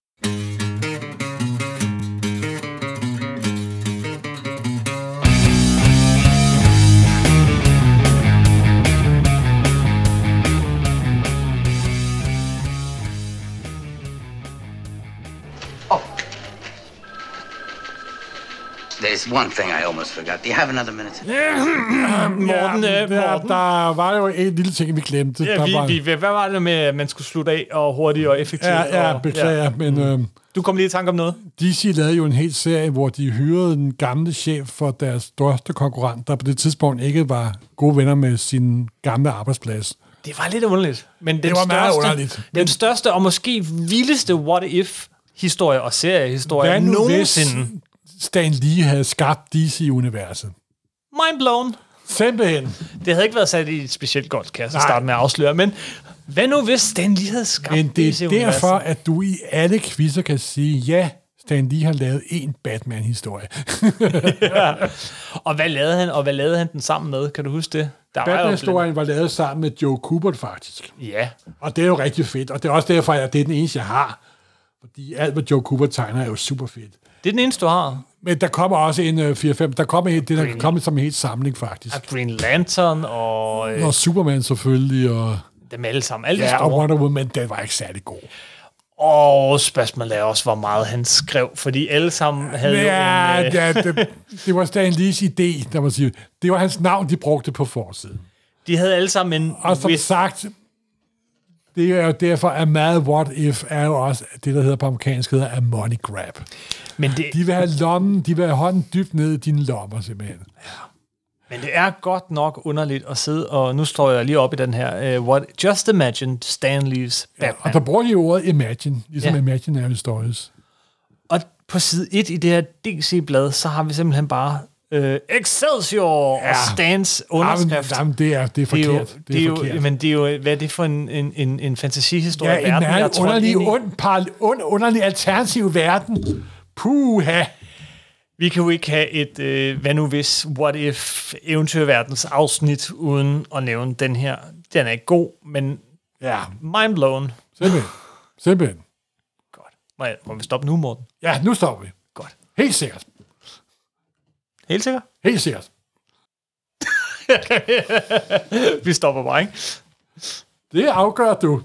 There's one thing I almost forgot. Do you have another minute? (clears throat) Morten, ja, øh, der, Morten. der var jo en lille ting, vi glemte. Ja, der vi, var, vi, hvad var det med, at man skulle slutte af og hurtigt og effektivt? ja, ja, og, beklager, ja. men øh, Du kom lige i tanke om noget? DC lavede jo en hel serie, hvor de hyrede den gamle chef for deres største konkurrent, der på det tidspunkt ikke var gode venner med sin gamle arbejdsplads. Det var lidt underligt. Men den Det var meget største, underligt. Den største og måske vildeste what-if-historie og seriehistorie Hvad nu, nogensinde. Stan Lee havde skabt DC-universet? Mind blown. Simpelthen. Det havde ikke været sat i et specielt godt, kan jeg så starte med at afsløre. Men hvad nu hvis Stan lige havde skabt Men det er DC-universet? derfor, at du i alle quizzer kan sige, ja, Stan Lee har lavet en Batman-historie. (laughs) Og hvad lavede han, og hvad lavede han den sammen med? Kan du huske det? Der Batman-historien var lavet sammen med Joe Kubert, faktisk. Ja. Og det er jo rigtig fedt, og det er også derfor, at det er den eneste, jeg har. Fordi alt, hvad Joe Kubert tegner, er jo super fedt. Det er den eneste, du har. Men der kommer også en uh, 4-5, der kommer det der kommer som en helt samling, faktisk. Og Green Lantern og øh, Og Superman selvfølgelig, og, dem alle sammen. Alle ja, og store. Wonder Woman, den var ikke særlig god. Og spørgsmålet er også, hvor meget han skrev, fordi alle sammen havde Ja, jo en... Øh, (laughs) ja det, det var Stan Lees idé, der man sige. Det var hans navn, de brugte på forsiden. de havde alle sammen en... Og som vis- sagt, det er jo derfor, at meget what if er jo også det, der hedder på amerikansk, hedder a money grab. men, det, De vil have lommen, de vil have hånden dybt ned i dine lommer, simpelthen. men det er godt nok underligt at sidde, og nu står jeg lige op i den her. Uh, what, just imagine Stan Lee's Ja, Batman. og der bruger de ordet imagine, ligesom Ja. ja. imaginary stories. Og på side 1 i det her DC-blad, så har vi simpelthen bare øh, Excelsior ja. og Stans underskrift. Jamen, jamen, det er, det er det er jo, forkert. det er jo, forkert. men det er jo, hvad er det for en, en, en, en fantasihistorie? ja, en verden, er meget trådt underlig, i? ond, par, ond, underlig alternativ verden. Puha. Vi kan jo ikke have et, øh, hvad nu hvis, what if, eventyrverdens afsnit, uden at nævne den her. Den er ikke god, men Ja, mind blown. simpelthen. Simpelthen. Godt. Må, jeg, må vi stoppe nu, Morten? Ja, nu stopper vi. Godt. Helt sikkert. Helt sikkert? Helt sikkert. (laughs) Vi stopper bare, ikke? Det afgør du.